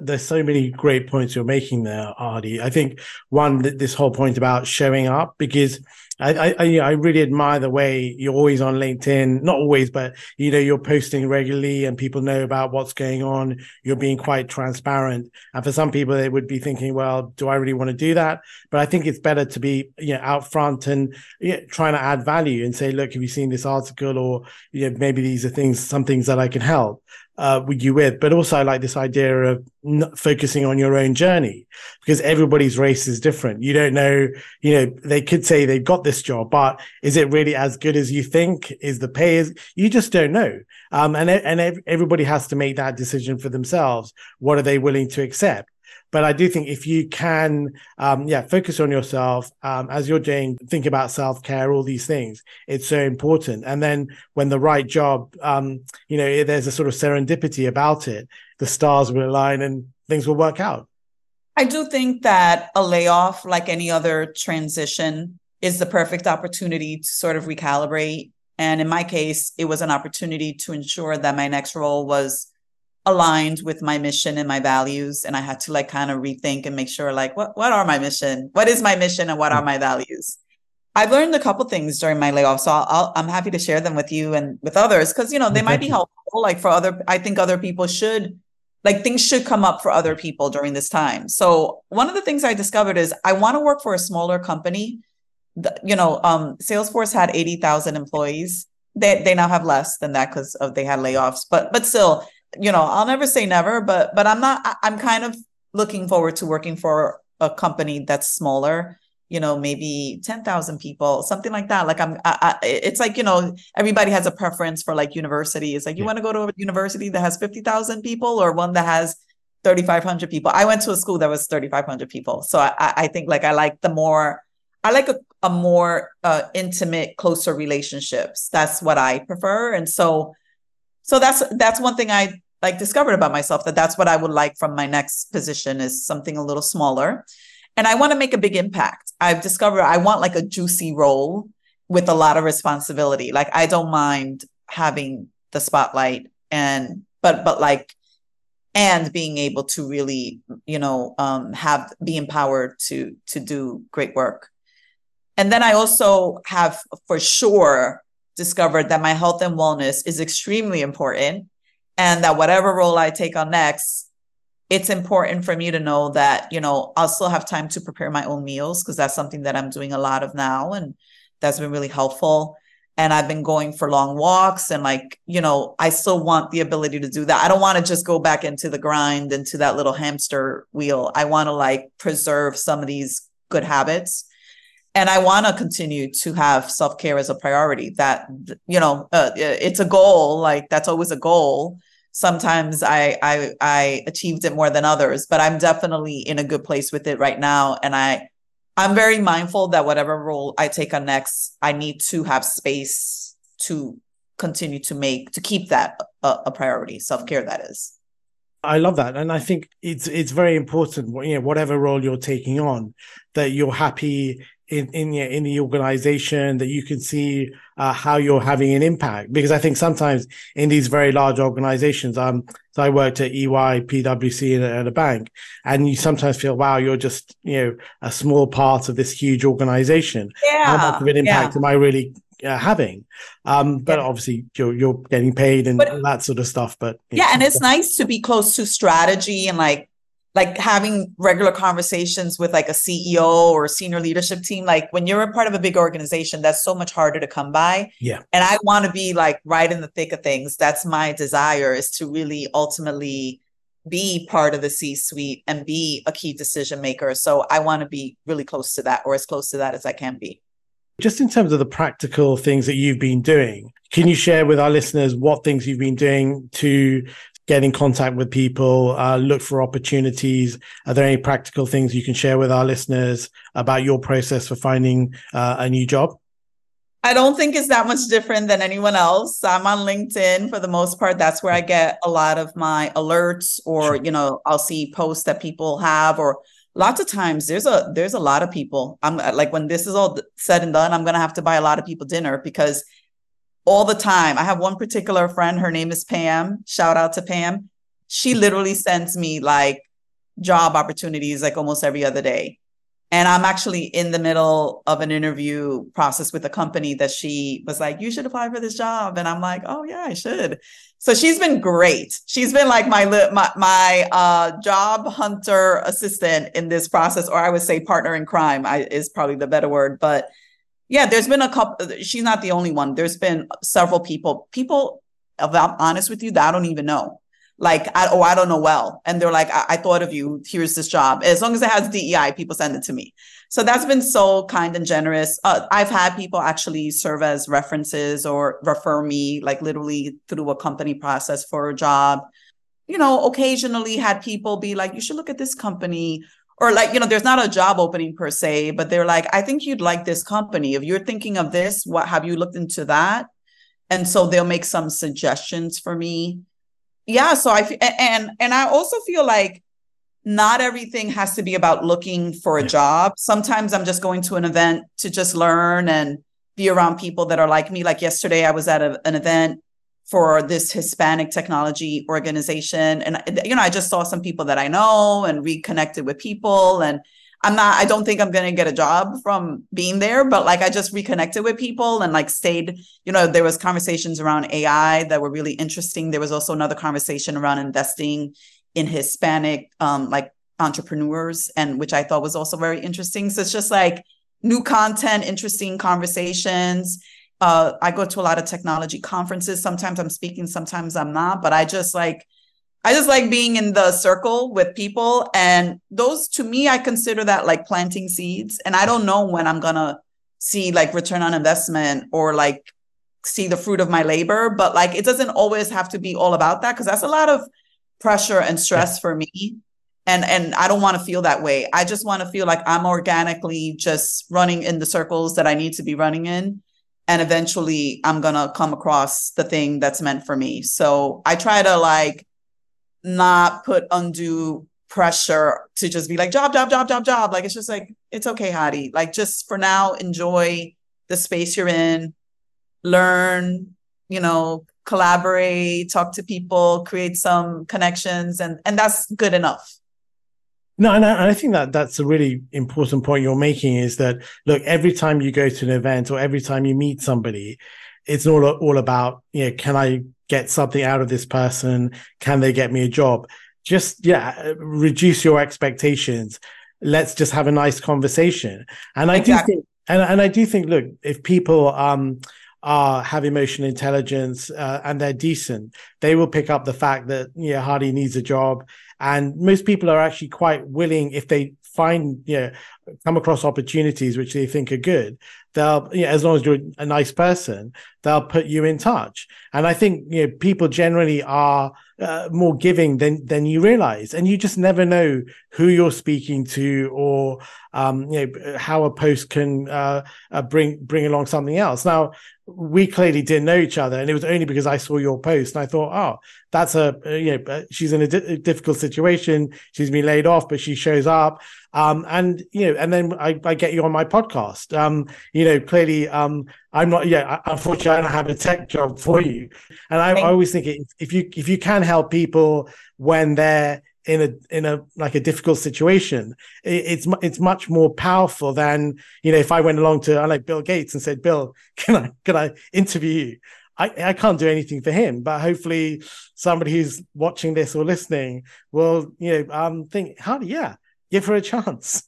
there's so many great points you're making there, Hady. I think one, this whole point about showing up, because I, I, I really admire the way you're always on LinkedIn. Not always, but you know, you're posting regularly and people know about what's going on. You're being quite transparent. And for some people, they would be thinking, well, do I really want to do that? But I think it's better to be, you know, out front and you know, trying to add value and say, look, have you seen this article? Or, you know, maybe these are things, some things that I can help uh, you with, but also like this idea of focusing on your own journey because everybody's race is different. You don't know, you know, they could say they've got this job, but is it really as good as you think? Is the pay is you just don't know. Um, and and everybody has to make that decision for themselves. What are they willing to accept? But I do think if you can, um, yeah, focus on yourself um, as you're doing, think about self care, all these things. It's so important. And then when the right job, um, you know, there's a sort of serendipity about it, the stars will align and things will work out. I do think that a layoff, like any other transition, is the perfect opportunity to sort of recalibrate. And in my case, it was an opportunity to ensure that my next role was aligned with my mission and my values. And I had to like kind of rethink and make sure like what what are my mission? What is my mission and what are my values? I've learned a couple things during my layoff, so I'll, i am happy to share them with you and with others because you know they might be helpful. Like for other, I think other people should, like things should come up for other people during this time. So one of the things I discovered is I want to work for a smaller company. The, you know, um, Salesforce had eighty thousand employees. They they now have less than that because of they had layoffs, but but still, you know, I'll never say never. But but I'm not. I'm kind of looking forward to working for a company that's smaller you know maybe 10,000 people something like that like I'm I, I, it's like you know everybody has a preference for like university it's like you yeah. want to go to a university that has 50,000 people or one that has 3500 people I went to a school that was 3500 people so I I think like I like the more I like a, a more uh, intimate closer relationships that's what I prefer and so so that's that's one thing I like discovered about myself that that's what I would like from my next position is something a little smaller and I want to make a big impact. I've discovered I want like a juicy role with a lot of responsibility. Like I don't mind having the spotlight and but but like and being able to really you know um have be empowered to to do great work. And then I also have for sure discovered that my health and wellness is extremely important and that whatever role I take on next it's important for me to know that you know i'll still have time to prepare my own meals because that's something that i'm doing a lot of now and that's been really helpful. And i've been going for long walks and like you know i still want the ability to do that. I don't want to just go back into the grind into that little hamster wheel. I want to like preserve some of these good habits and i want to continue to have self-care as a priority that you know uh, it's a goal like that's always a goal sometimes I, I I achieved it more than others, but I'm definitely in a good place with it right now. And I I'm very mindful that whatever role I take on next, I need to have space to continue to make to keep that a, a priority. Self care that is. I love that, and I think it's it's very important. You know, whatever role you're taking on, that you're happy in in in the organization that you can see uh, how you're having an impact because i think sometimes in these very large organizations um so i worked at ey pwc and at a bank and you sometimes feel wow you're just you know a small part of this huge organization yeah, how much of an impact yeah. am i really uh, having um but yeah. obviously you're you're getting paid and but, that sort of stuff but yeah know. and it's nice to be close to strategy and like like having regular conversations with like a CEO or a senior leadership team, like when you're a part of a big organization, that's so much harder to come by. Yeah. And I want to be like right in the thick of things. That's my desire is to really ultimately be part of the C suite and be a key decision maker. So I want to be really close to that or as close to that as I can be. Just in terms of the practical things that you've been doing, can you share with our listeners what things you've been doing to get in contact with people, uh, look for opportunities? Are there any practical things you can share with our listeners about your process for finding uh, a new job? I don't think it's that much different than anyone else. I'm on LinkedIn for the most part. That's where I get a lot of my alerts or, you know, I'll see posts that people have or lots of times there's a there's a lot of people. I'm like when this is all said and done, I'm going to have to buy a lot of people dinner because all the time. I have one particular friend, her name is Pam. Shout out to Pam. She literally sends me like job opportunities like almost every other day. And I'm actually in the middle of an interview process with a company that she was like, you should apply for this job. And I'm like, oh yeah, I should. So she's been great. She's been like my my my uh, job hunter assistant in this process, or I would say partner in crime I, is probably the better word. But yeah, there's been a couple. She's not the only one. There's been several people. People, if I'm honest with you, that I don't even know. Like, I, oh, I don't know well. And they're like, I, I thought of you. Here's this job. As long as it has DEI, people send it to me. So that's been so kind and generous. Uh, I've had people actually serve as references or refer me, like literally through a company process for a job. You know, occasionally had people be like, you should look at this company or like you know there's not a job opening per se but they're like i think you'd like this company if you're thinking of this what have you looked into that and so they'll make some suggestions for me yeah so i and and i also feel like not everything has to be about looking for a job. Sometimes I'm just going to an event to just learn and be around people that are like me. Like yesterday, I was at a, an event for this Hispanic technology organization. And, you know, I just saw some people that I know and reconnected with people. And I'm not, I don't think I'm going to get a job from being there, but like I just reconnected with people and like stayed, you know, there was conversations around AI that were really interesting. There was also another conversation around investing in Hispanic um, like entrepreneurs, and which I thought was also very interesting. So it's just like new content, interesting conversations. Uh, I go to a lot of technology conferences. Sometimes I'm speaking, sometimes I'm not, but I just like I just like being in the circle with people. And those to me, I consider that like planting seeds. And I don't know when I'm gonna see like return on investment or like see the fruit of my labor, but like it doesn't always have to be all about that because that's a lot of pressure and stress for me and and I don't want to feel that way. I just want to feel like I'm organically just running in the circles that I need to be running in and eventually I'm to come across the thing that's meant for me. So I try to like not put undue pressure to just be like job job job job job like it's just like it's okay Hady like just for now enjoy the space you're in learn you know collaborate, talk to people, create some connections, and and that's good enough. No, and I, I, think that that's a really important point you're making is that look, every time you go to an event or every time you meet somebody, it's all all about you know, can I get something out of this person? Can they get me a job? Just yeah, reduce your expectations. Let's just have a nice conversation. And I exactly. do think, and, and I do think, look, if people um are have emotional intelligence uh, and they're decent, they will pick up the fact that yeah, Hady needs a job, and most people are actually quite willing if they find you know come across opportunities which they think are good they'll you know, as long as you're a nice person they'll put you in touch. And i think you know people generally are uh, more giving than than you realize. And you just never know who you're speaking to or um, you know how a post can uh, uh, bring bring along something else. Now we clearly didn't know each other and it was only because i saw your post and i thought oh that's a you know uh, she's in a, di- difficult situation she's been laid off but she shows up um, and you know, and then I, I, get you on my podcast. Um, you know, clearly, um, I'm not. Yeah, unfortunately, I don't have a tech job for you. And I, I always think if you if you can help people when they're in a in a like a difficult situation, it, it's it's much more powerful than you know if I went along to I like Bill Gates and said, Bill, can I can I interview you? I, I can't do anything for him, but hopefully somebody who's watching this or listening will, you know, um, think, how yeah, give her a chance.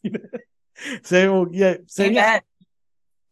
so yeah, so Amen. yeah.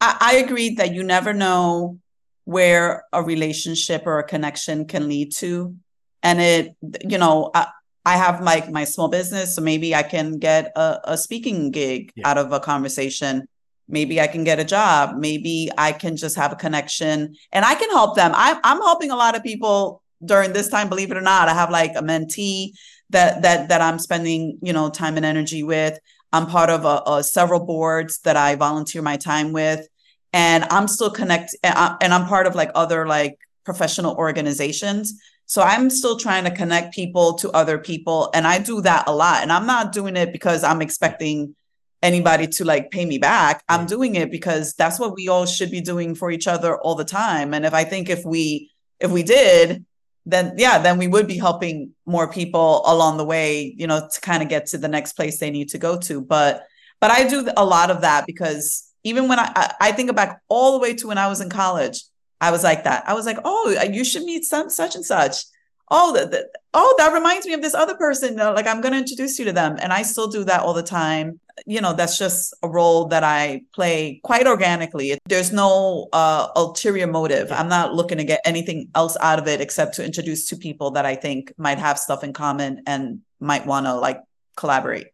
I, I agree that you never know where a relationship or a connection can lead to, and it, you know, I, I have like my, my small business, so maybe I can get a, a speaking gig yeah. out of a conversation. Maybe I can get a job. Maybe I can just have a connection and I can help them. I, I'm helping a lot of people during this time, believe it or not. I have like a mentee that that that I'm spending you know time and energy with. I'm part of a, a several boards that I volunteer my time with, and I'm still connect and uh, I'm part of like other like professional organizations. So I'm still trying to connect people to other people, and I do that a lot. And I'm not doing it because I'm expecting anybody to like pay me back. I'm doing it because that's what we all should be doing for each other all the time. And if I think if we if we did, then yeah, then we would be helping more people along the way, you know, to kind of get to the next place they need to go to. But but I do a lot of that because even when I I think back all the way to when I was in college, I was like that. I was like, oh, you should meet some such and such. Oh, the, the, oh, that reminds me of this other person. Like I'm going to introduce you to them, and I still do that all the time you know that's just a role that i play quite organically there's no uh, ulterior motive i'm not looking to get anything else out of it except to introduce two people that i think might have stuff in common and might want to like collaborate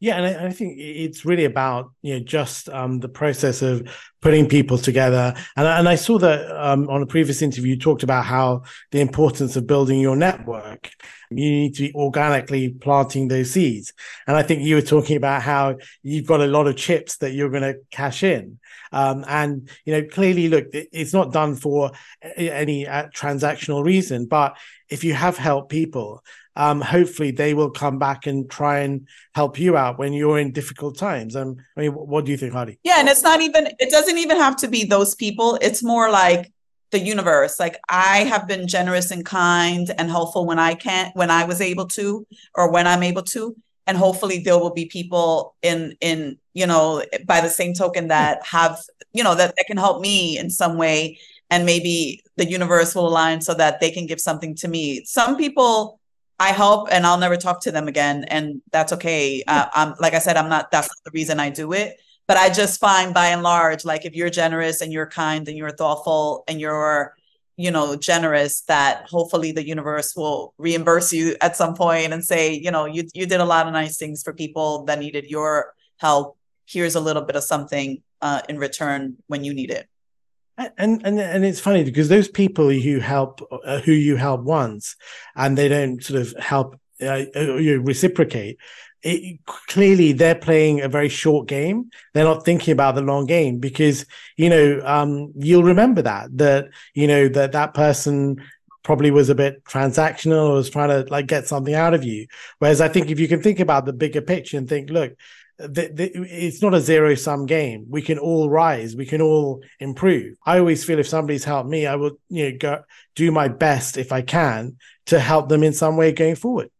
yeah, and I, I, think it's really about you know just um, the process of putting people together. And, and I saw that um, on a previous interview, you talked about how the importance of building your network. You need to be organically planting those seeds. And I think you were talking about how you've got a lot of chips that you're going to cash in. Um, and you know, clearly, look, it's not done for any uh, transactional reason, but if you have helped people, um, hopefully they will come back and try and help you out when you're in difficult times. Um, I mean, what do you think, Hady? Yeah, and it's not even, it doesn't even have to be those people. It's more like the universe. Like I have been generous and kind and helpful when I can, when I was able to, or when I'm able to. And hopefully there will be people in, in, you know, by the same token that have, you know, that, that can help me in some way. And maybe the universe will align so that they can give something to me. Some people, I help and I'll never talk to them again. And that's okay. Uh, I'm like I said, I'm not, that's not the reason I do it. But I just find by and large, like if you're generous and you're kind and you're thoughtful and you're, you know, generous, that hopefully the universe will reimburse you at some point and say, you know, you you did a lot of nice things for people that needed your help. Here's a little bit of something uh, in return when you need it and and and it's funny because those people who help uh, who you help once and they don't sort of help uh, uh, you reciprocate it, clearly they're playing a very short game. They're not thinking about the long game because you know um, you'll remember that that you know that that person probably was a bit transactional or was trying to like get something out of you. Whereas i think if you can think about the bigger picture and think look the, the, it's not a zero sum game. We can all rise. We can all improve. I always feel if somebody's helped me, I will, you know, go do my best if I can to help them in some way going forward.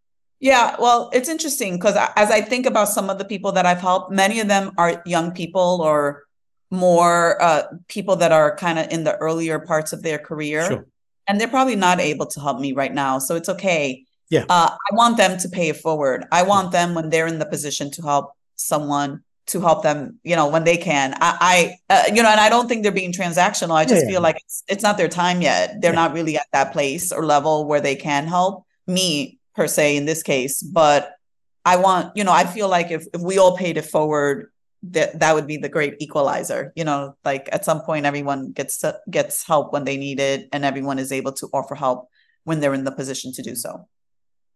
Yeah, well, it's interesting because as I think about some of the people that I've helped, many of them are young people or more uh, people that are kind of in the earlier parts of their career. Sure. And they're probably not able to help me right now. So it's okay. Yeah. Uh, I want them to pay it forward. I want them when they're in the position to help someone to help them, you know, when they can. I, I uh, you know, and I don't think they're being transactional. I just yeah, feel like it's, it's not their time yet. They're yeah. not really at that place or level where they can help me per se in this case. But I want, you know, I feel like if, if we all paid it forward, that that would be the great equalizer. You know, like at some point, everyone gets to, gets help when they need it, and everyone is able to offer help when they're in the position to do so.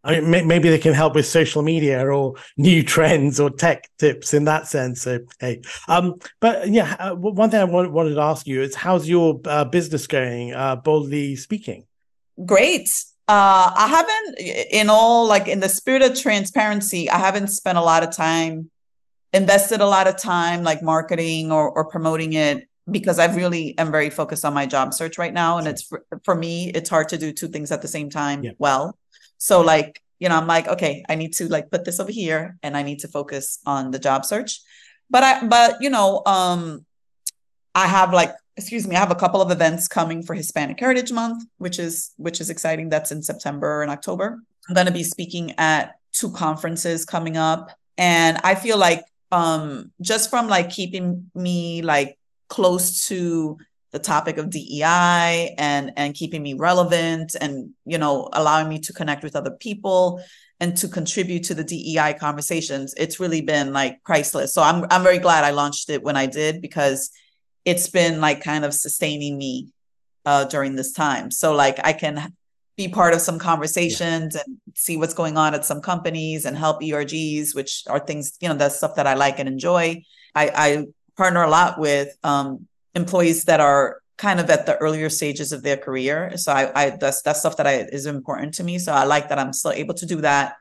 I mean, maybe they can help with social media or new trends or tech tips in that sense. So, hey, um, but yeah, uh, one thing I wanted to ask you is, how's your uh, business going? Uh, boldly speaking, great. Uh, I haven't, in all like in the spirit of transparency, I haven't spent a lot of time, invested a lot of time like marketing or or promoting it because I really am very focused on my job search right now, and it's for, for me, it's hard to do two things at the same time. Yeah. Well so like, you know, I'm like, okay, I need to like put this over here and I need to focus on the job search. But I but you know, um I have like excuse me, I have a couple of events coming for Hispanic Heritage Month, which is which is exciting. That's in September and October. I'm going to be speaking at two conferences coming up and I feel like um just from like keeping me like close to the topic of DEI and and keeping me relevant and you know allowing me to connect with other people and to contribute to the DEI conversations. It's really been like priceless. So I'm I'm very glad I launched it when I did because it's been like kind of sustaining me uh during this time. So like I can be part of some conversations yeah. and see what's going on at some companies and help ERGs which are things you know that's stuff that I like and enjoy. I I partner a lot with um employees that are kind of at the earlier stages of their career. So I, I that's that's stuff that I is important to me. So I like that I'm still able to do that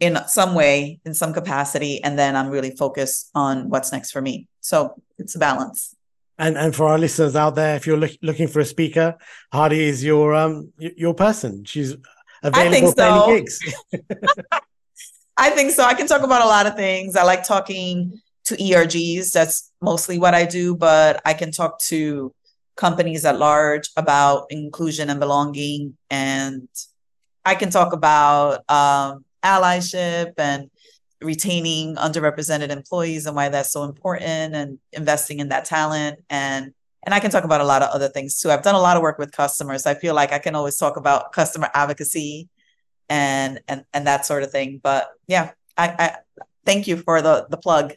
in some way, in some capacity, and then I'm really focused on what's next for me. So it's a balance. And and for our listeners out there, if you're look, looking for a speaker, Hady is your um your person. She's available for so. any gigs. I think so. I can talk about a lot of things. I like talking to ERGs. That's mostly what I do, but I can talk to companies at large about inclusion and belonging. And I can talk about um, allyship and retaining underrepresented employees and why that's so important and investing in that talent and and I can talk about a lot of other things too. I've done a lot of work with customers. I feel like I can always talk about customer advocacy and and and that sort of thing. But yeah, I, I thank you for the the plug.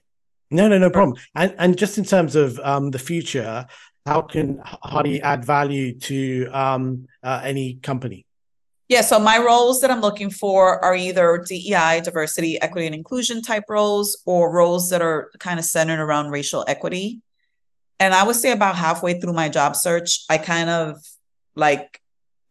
No, no, no problem. And and just in terms of um, the future, how can Hady add value to um, uh, any company? Yeah, so my roles that I'm looking for are either DEI, diversity, equity, and inclusion type roles, or roles that are kind of centered around racial equity. And I would say about halfway through my job search, I kind of like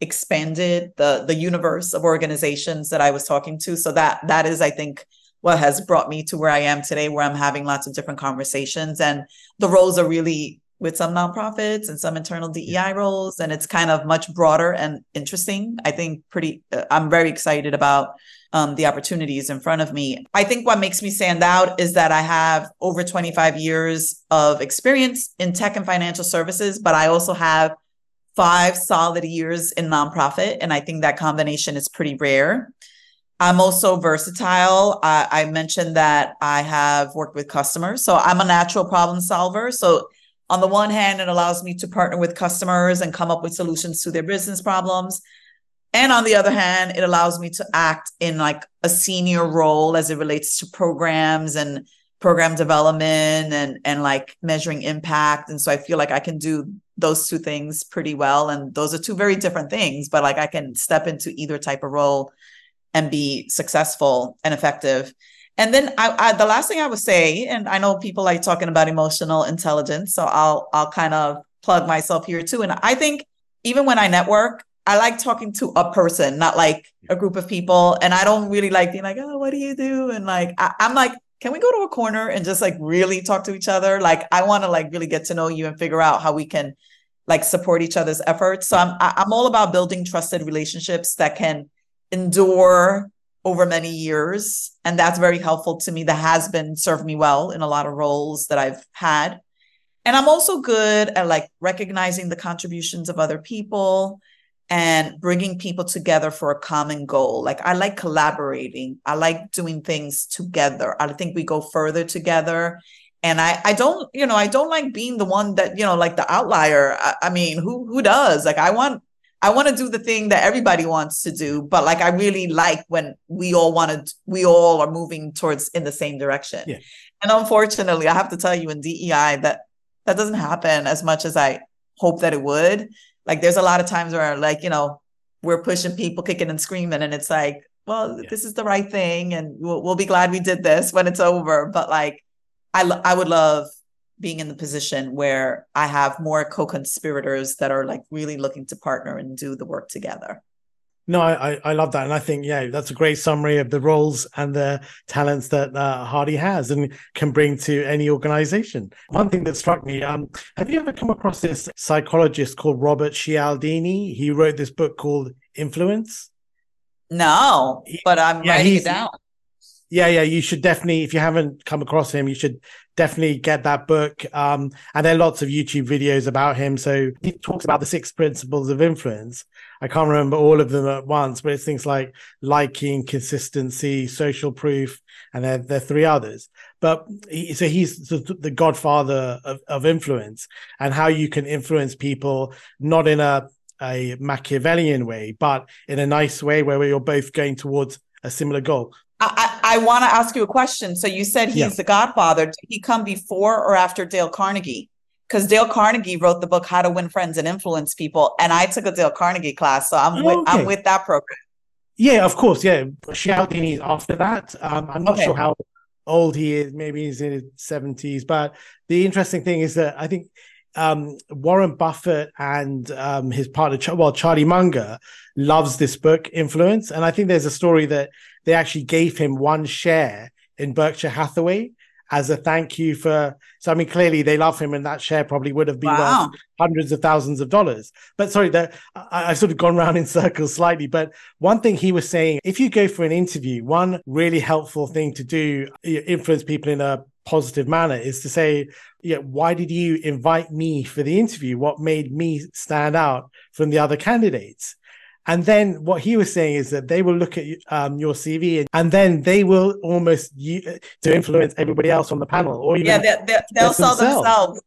expanded the the universe of organizations that I was talking to. So that that is, I think, what has brought me to where I am today, where I'm having lots of different conversations. And the roles are really with some nonprofits and some internal DEI roles. And it's kind of much broader and interesting. I think pretty, uh, I'm very excited about um, the opportunities in front of me. I think what makes me stand out is that I have over 25 years of experience in tech and financial services, but I also have five solid years in nonprofit. And I think that combination is pretty rare. I'm also versatile. I, I, mentioned that I have worked with customers. So I'm a natural problem solver. So, on the one hand, it allows me to partner with customers and come up with solutions to their business problems. And on the other hand, it allows me to act in like a senior role as it relates to programs and program development and and like measuring impact and so i feel like i can do those two things pretty well and those are two very different things but like i can step into either type of role and be successful and effective. And then I, I, the last thing I would say, and I know people like talking about emotional intelligence, so I'll I'll kind of plug myself here too. And I think even when I network, I like talking to a person, not like a group of people. And I don't really like being like, oh, what do you do? And like I, I'm like, can we go to a corner and just like really talk to each other? Like I want to like really get to know you and figure out how we can like support each other's efforts. So I'm I'm all about building trusted relationships that can endure over many years. And that's very helpful to me. That has been served me well in a lot of roles that I've had. And I'm also good at like recognizing the contributions of other people and bringing people together for a common goal. Like I like collaborating. I like doing things together. I think we go further together. And I, I don't, you know, I don't like being the one that, you know, like the outlier. I, I mean, who, who does? Like I want I want to do the thing that everybody wants to do, but like I really like when we all want to, we all are moving towards in the same direction. Yeah. And unfortunately, I have to tell you in DEI that that doesn't happen as much as I hope that it would. Like there's a lot of times where like, you know, we're pushing people kicking and screaming and it's like, well, yeah. this is the right thing and we'll, we'll be glad we did this when it's over. But like, I, I would love being in the position where I have more co-conspirators that are like really looking to partner and do the work together. No, I, I love that. And I think, yeah, that's a great summary of the roles and the talents that uh, Hady has and can bring to any organization. One thing that struck me, um, have you ever come across this psychologist called Robert Cialdini? He wrote this book called Influence. No, but I'm yeah, writing it down. Yeah, yeah, you should definitely, if you haven't come across him, you should definitely get that book. Um, and there are lots of YouTube videos about him. So he talks about the six principles of influence. I can't remember all of them at once, but it's things like liking, consistency, social proof, and there, there are three others. But he, so he's the godfather of, of influence and how you can influence people, not in a, a Machiavellian way, but in a nice way where you're both going towards a similar goal. I, I want to ask you a question. So you said he's yeah. the godfather. Did he come before or after Dale Carnegie? Because Dale Carnegie wrote the book How to Win Friends and Influence People, and I took a Dale Carnegie class, so I'm with okay. I'm with that program. Yeah, of course. Yeah, Cialdini after that. Um, I'm not okay. sure how old he is. Maybe he's in his seventies. But the interesting thing is that I think um, Warren Buffett and um, his partner, well, Charlie Munger, loves this book, Influence. And I think there's a story that they actually gave him one share in Berkshire Hathaway as a thank you for. So I mean, clearly they love him, and that share probably would have been wow. worth hundreds of thousands of dollars. But sorry, that I, have sort of gone around in circles slightly. But one thing he was saying, if you go for an interview, one really helpful thing to do, influence people in a positive manner, is to say, yeah, why did you invite me for the interview? What made me stand out from the other candidates? And then what he was saying is that they will look at um, your CV and, and, then they will almost u- to influence everybody else on the panel. Or yeah, they, will sell themselves.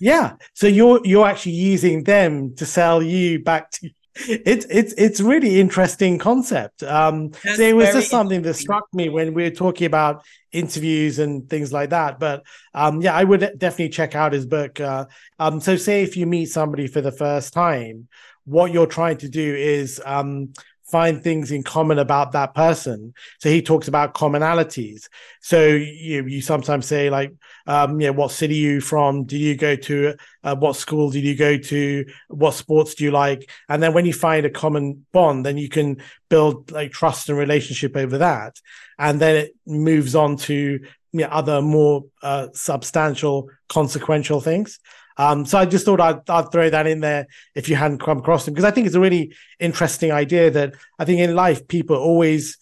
Yeah, so you're you're actually using them to sell you back to it's it's it's really interesting concept. Um, so it was just something that struck me when we were talking about interviews and things like that. But um, yeah, I would definitely check out his book. Uh, um, so say if you meet somebody for the first time, what you're trying to do is um, find things in common about that person. So he talks about commonalities. So you you sometimes say like, um, you know, what city are you from? Do you go to? Uh, what school did you go to? What sports do you like? And then when you find a common bond, then you can build like trust and relationship over that. And then it moves on to you know, other more uh, substantial, consequential things. Um, so I just thought I'd, I'd, throw that in there if you hadn't come across them because I think it's a really interesting idea that I think in life people are always,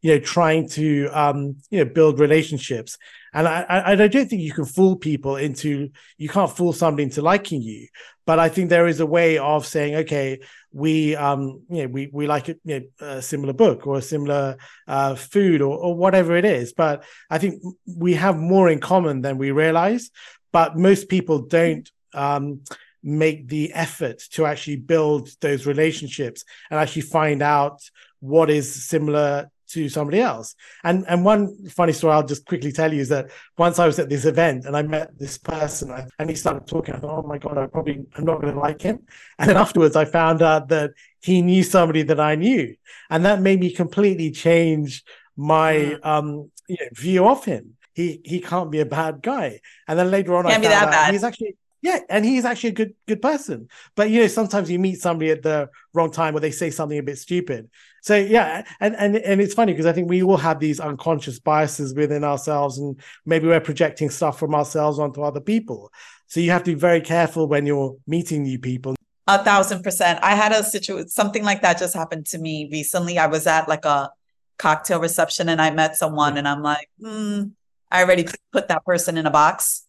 you know, trying to um, you know build relationships, and I, I, I don't think you can fool people into you can't fool somebody into liking you, but I think there is a way of saying okay, we um you know we we like a, you know, a similar book or a similar uh, food or, or whatever it is, but I think we have more in common than we realize. But most people don't um, make the effort to actually build those relationships and actually find out what is similar to somebody else. And and one funny story I'll just quickly tell you is that once I was at this event and I met this person and he started talking, I thought, oh my god, I probably I'm not going to like him. And then afterwards, I found out that he knew somebody that I knew, and that made me completely change my mm. um you know, view of him. He he can't be a bad guy. And then later on, can't I found out he's actually yeah, and he's actually a good good person. But you know, sometimes you meet somebody at the wrong time or they say something a bit stupid. So yeah, and and and it's funny because I think we all have these unconscious biases within ourselves, and maybe we're projecting stuff from ourselves onto other people. So you have to be very careful when you're meeting new people. A thousand percent. I had a situation, something like that just happened to me recently. I was at like a cocktail reception and I met someone, and I'm like, hmm, I already put that person in a box.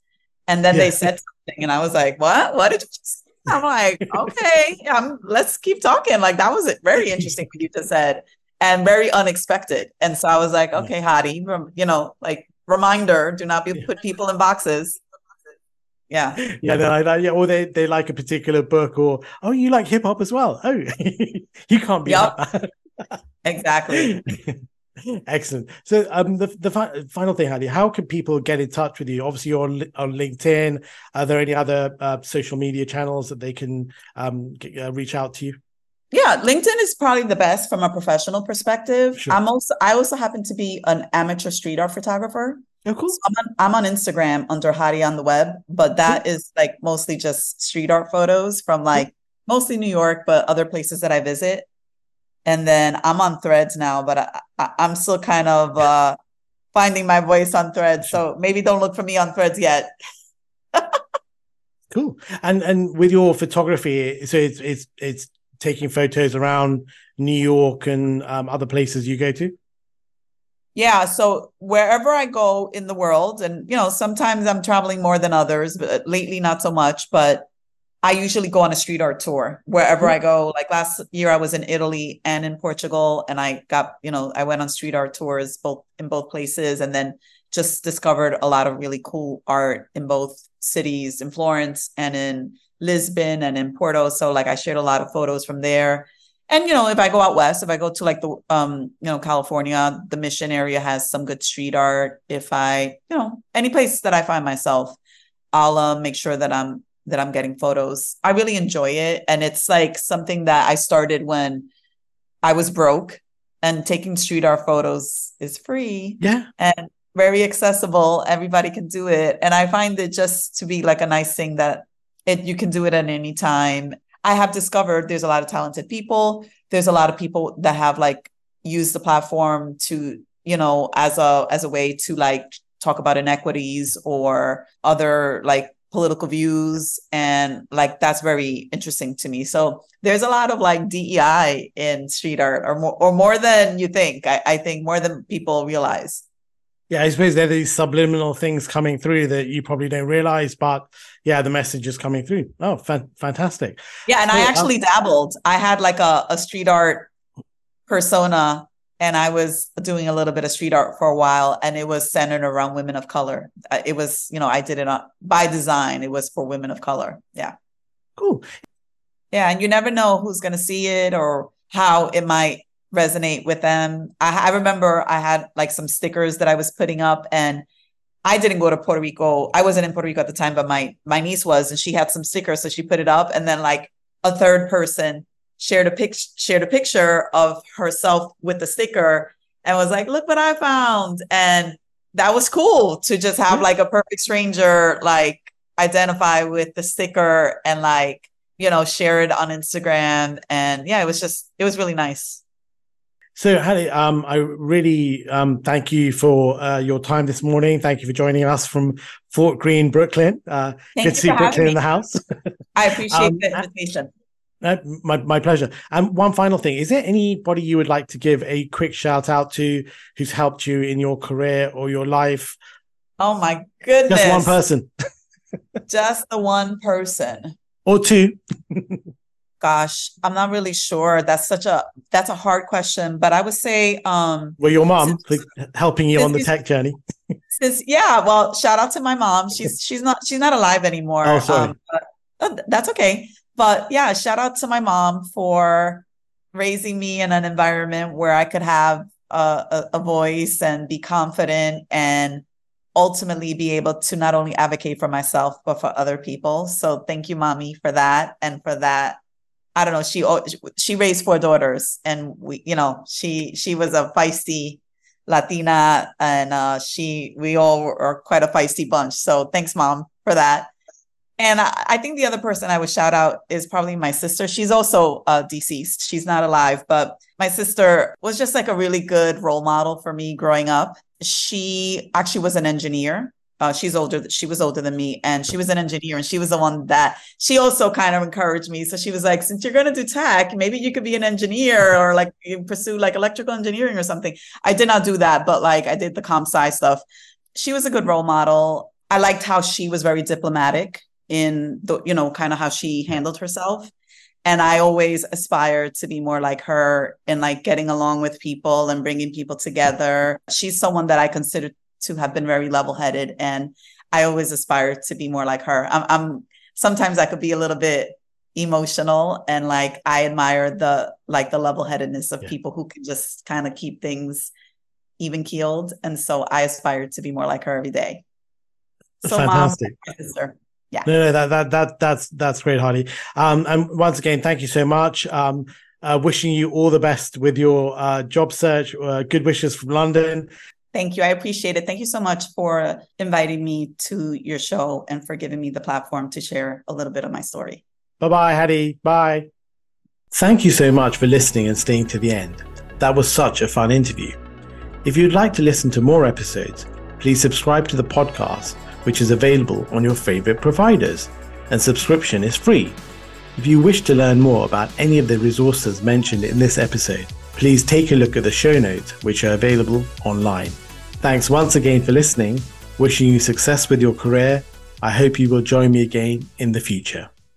And then yeah. they said something, and I was like, "What? What did you?" Just I'm like, "Okay, um, let's keep talking." Like that was very interesting what you just said, and very unexpected. And so I was like, "Okay, Hady, you know, like reminder: do not be put people in boxes." Yeah, yeah, they're like Yeah, or they they like a particular book, or oh, you like hip hop as well. Oh, you can't be yep. exactly. Excellent. So, um, the the fi- final thing, Hady, how can people get in touch with you? Obviously, you're on, on LinkedIn. Are there any other uh, social media channels that they can um, get, uh, reach out to you? Yeah, LinkedIn is probably the best from a professional perspective. Sure. I'm also I also happen to be an amateur street art photographer. Oh, cool. So I'm, on, I'm on Instagram under Hady on the web, but that cool. is like mostly just street art photos from like cool. mostly New York, but other places that I visit and then I'm on Threads now, but I, I, am still kind of uh, finding my voice on Threads. So maybe don't look for me on Threads yet. cool. And and with your photography, so it's it's it's taking photos around New York and um, other places you go to. Yeah, so wherever I go in the world, and you know, sometimes I'm traveling more than others, but lately not so much. But I usually go on a street art tour wherever mm-hmm. I go. Like last year, I was in Italy and in Portugal, and I got, you know, I went on street art tours both in both places, and then just discovered a lot of really cool art in both cities, in Florence and in Lisbon and in Porto. So like I shared a lot of photos from there. And you know, if I go out west, if I go to like the um, you know, California, the Mission area has some good street art. If I, you know, any place that I find myself, I'll uh, make sure that I'm that I'm getting photos. I really enjoy it. And it's like something that I started when I was broke and taking street art photos is free. Yeah. And very accessible. Everybody can do it. And I find it just to be like a nice thing that it you can do it at any time. I have discovered there's a lot of talented people. There's a lot of people that have like used the platform to, you know, as a as a way to like talk about inequities or other like political views and like that's very interesting to me. So there's a lot of like dei in street art or more or more than you think i, I think more than people realize. Yeah i suppose there are these subliminal things coming through that you probably don't realize but yeah the message is coming through. Oh fan- fantastic. Yeah and so, i actually um, dabbled. I had like a, a street art persona and I was doing a little bit of street art for a while, and it was centered around women of color. It was, you know, I did it by design. It was for women of color. Yeah. Cool. Yeah, and you never know who's going to see it or how it might resonate with them. I, I remember I had like some stickers that I was putting up and I didn't go to Puerto Rico. I wasn't in Puerto Rico at the time, but my my niece was, and she had some stickers, so she put it up, and then like a third person shared a pic shared a picture of herself with the sticker and was like, "Look what I found," and that was cool to just have like a perfect stranger like identify with the sticker and like you know share it on Instagram, and yeah, it was just it was really nice. So, Hady, um, I really um, thank you for uh, your time this morning. Thank you for joining us from Fort Greene, Brooklyn. Uh, good to see Brooklyn in the house. I appreciate um, the invitation. Uh, my, my pleasure. And um, one final thing is there anybody you would like to give a quick shout out to who's helped you in your career or your life? Oh, my goodness. Just one person. Just the one person. Or two. gosh i'm not really sure that's such a that's a hard question but i would say um well your mom since, helping you on the tech journey since yeah well shout out to my mom she's she's not she's not alive anymore oh, sorry. Um, but, uh, that's okay but yeah shout out to my mom for raising me in an environment where i could have a, a, voice and be confident and ultimately be able to not only advocate for myself but for other people so thank you mommy for that and for that I don't know. She she raised four daughters, and we, you know, she she was a feisty Latina, and uh, she we all are quite a feisty bunch. So thanks, mom, for that. And I, I, think the other person I would shout out is probably my sister. She's also uh, deceased. She's not alive, but my sister was just like a really good role model for me growing up. She actually was an engineer uh, she's older she was older than me and she was an engineer and she was the one that she also kind of encouraged me so she was like since you're going to do tech maybe you could be an engineer or like pursue like electrical engineering or something i did not do that but like i did the comp sci stuff she was a good role model i liked how she was very diplomatic in the you know kind of how she handled herself and i always aspired to be more like her in like getting along with people and bringing people together she's someone that i consider to have been very level headed. And I always aspire to be more like her. I'm, I'm sometimes I could be a little bit emotional and like I admire the like the level headedness of yeah. people who can just kind of keep things even keeled. And so I aspire to be more like her every day. So Fantastic. mom, sister. Yeah. No, no, that that that that's that's great, Hady. Um, and once again, thank you so much. Um, uh, wishing you all the best with your uh, job search. Uh, good wishes from London. Thank you. I appreciate it. Thank you so much for inviting me to your show and for giving me the platform to share a little bit of my story. Bye bye, Hady. Bye. Thank you so much for listening and staying to the end. That was such a fun interview. If you'd like to listen to more episodes, please subscribe to the podcast, which is available on your favorite providers, and subscription is free. If you wish to learn more about any of the resources mentioned in this episode, please take a look at the show notes, which are available online. Thanks once again for listening. Wishing you success with your career. I hope you will join me again in the future.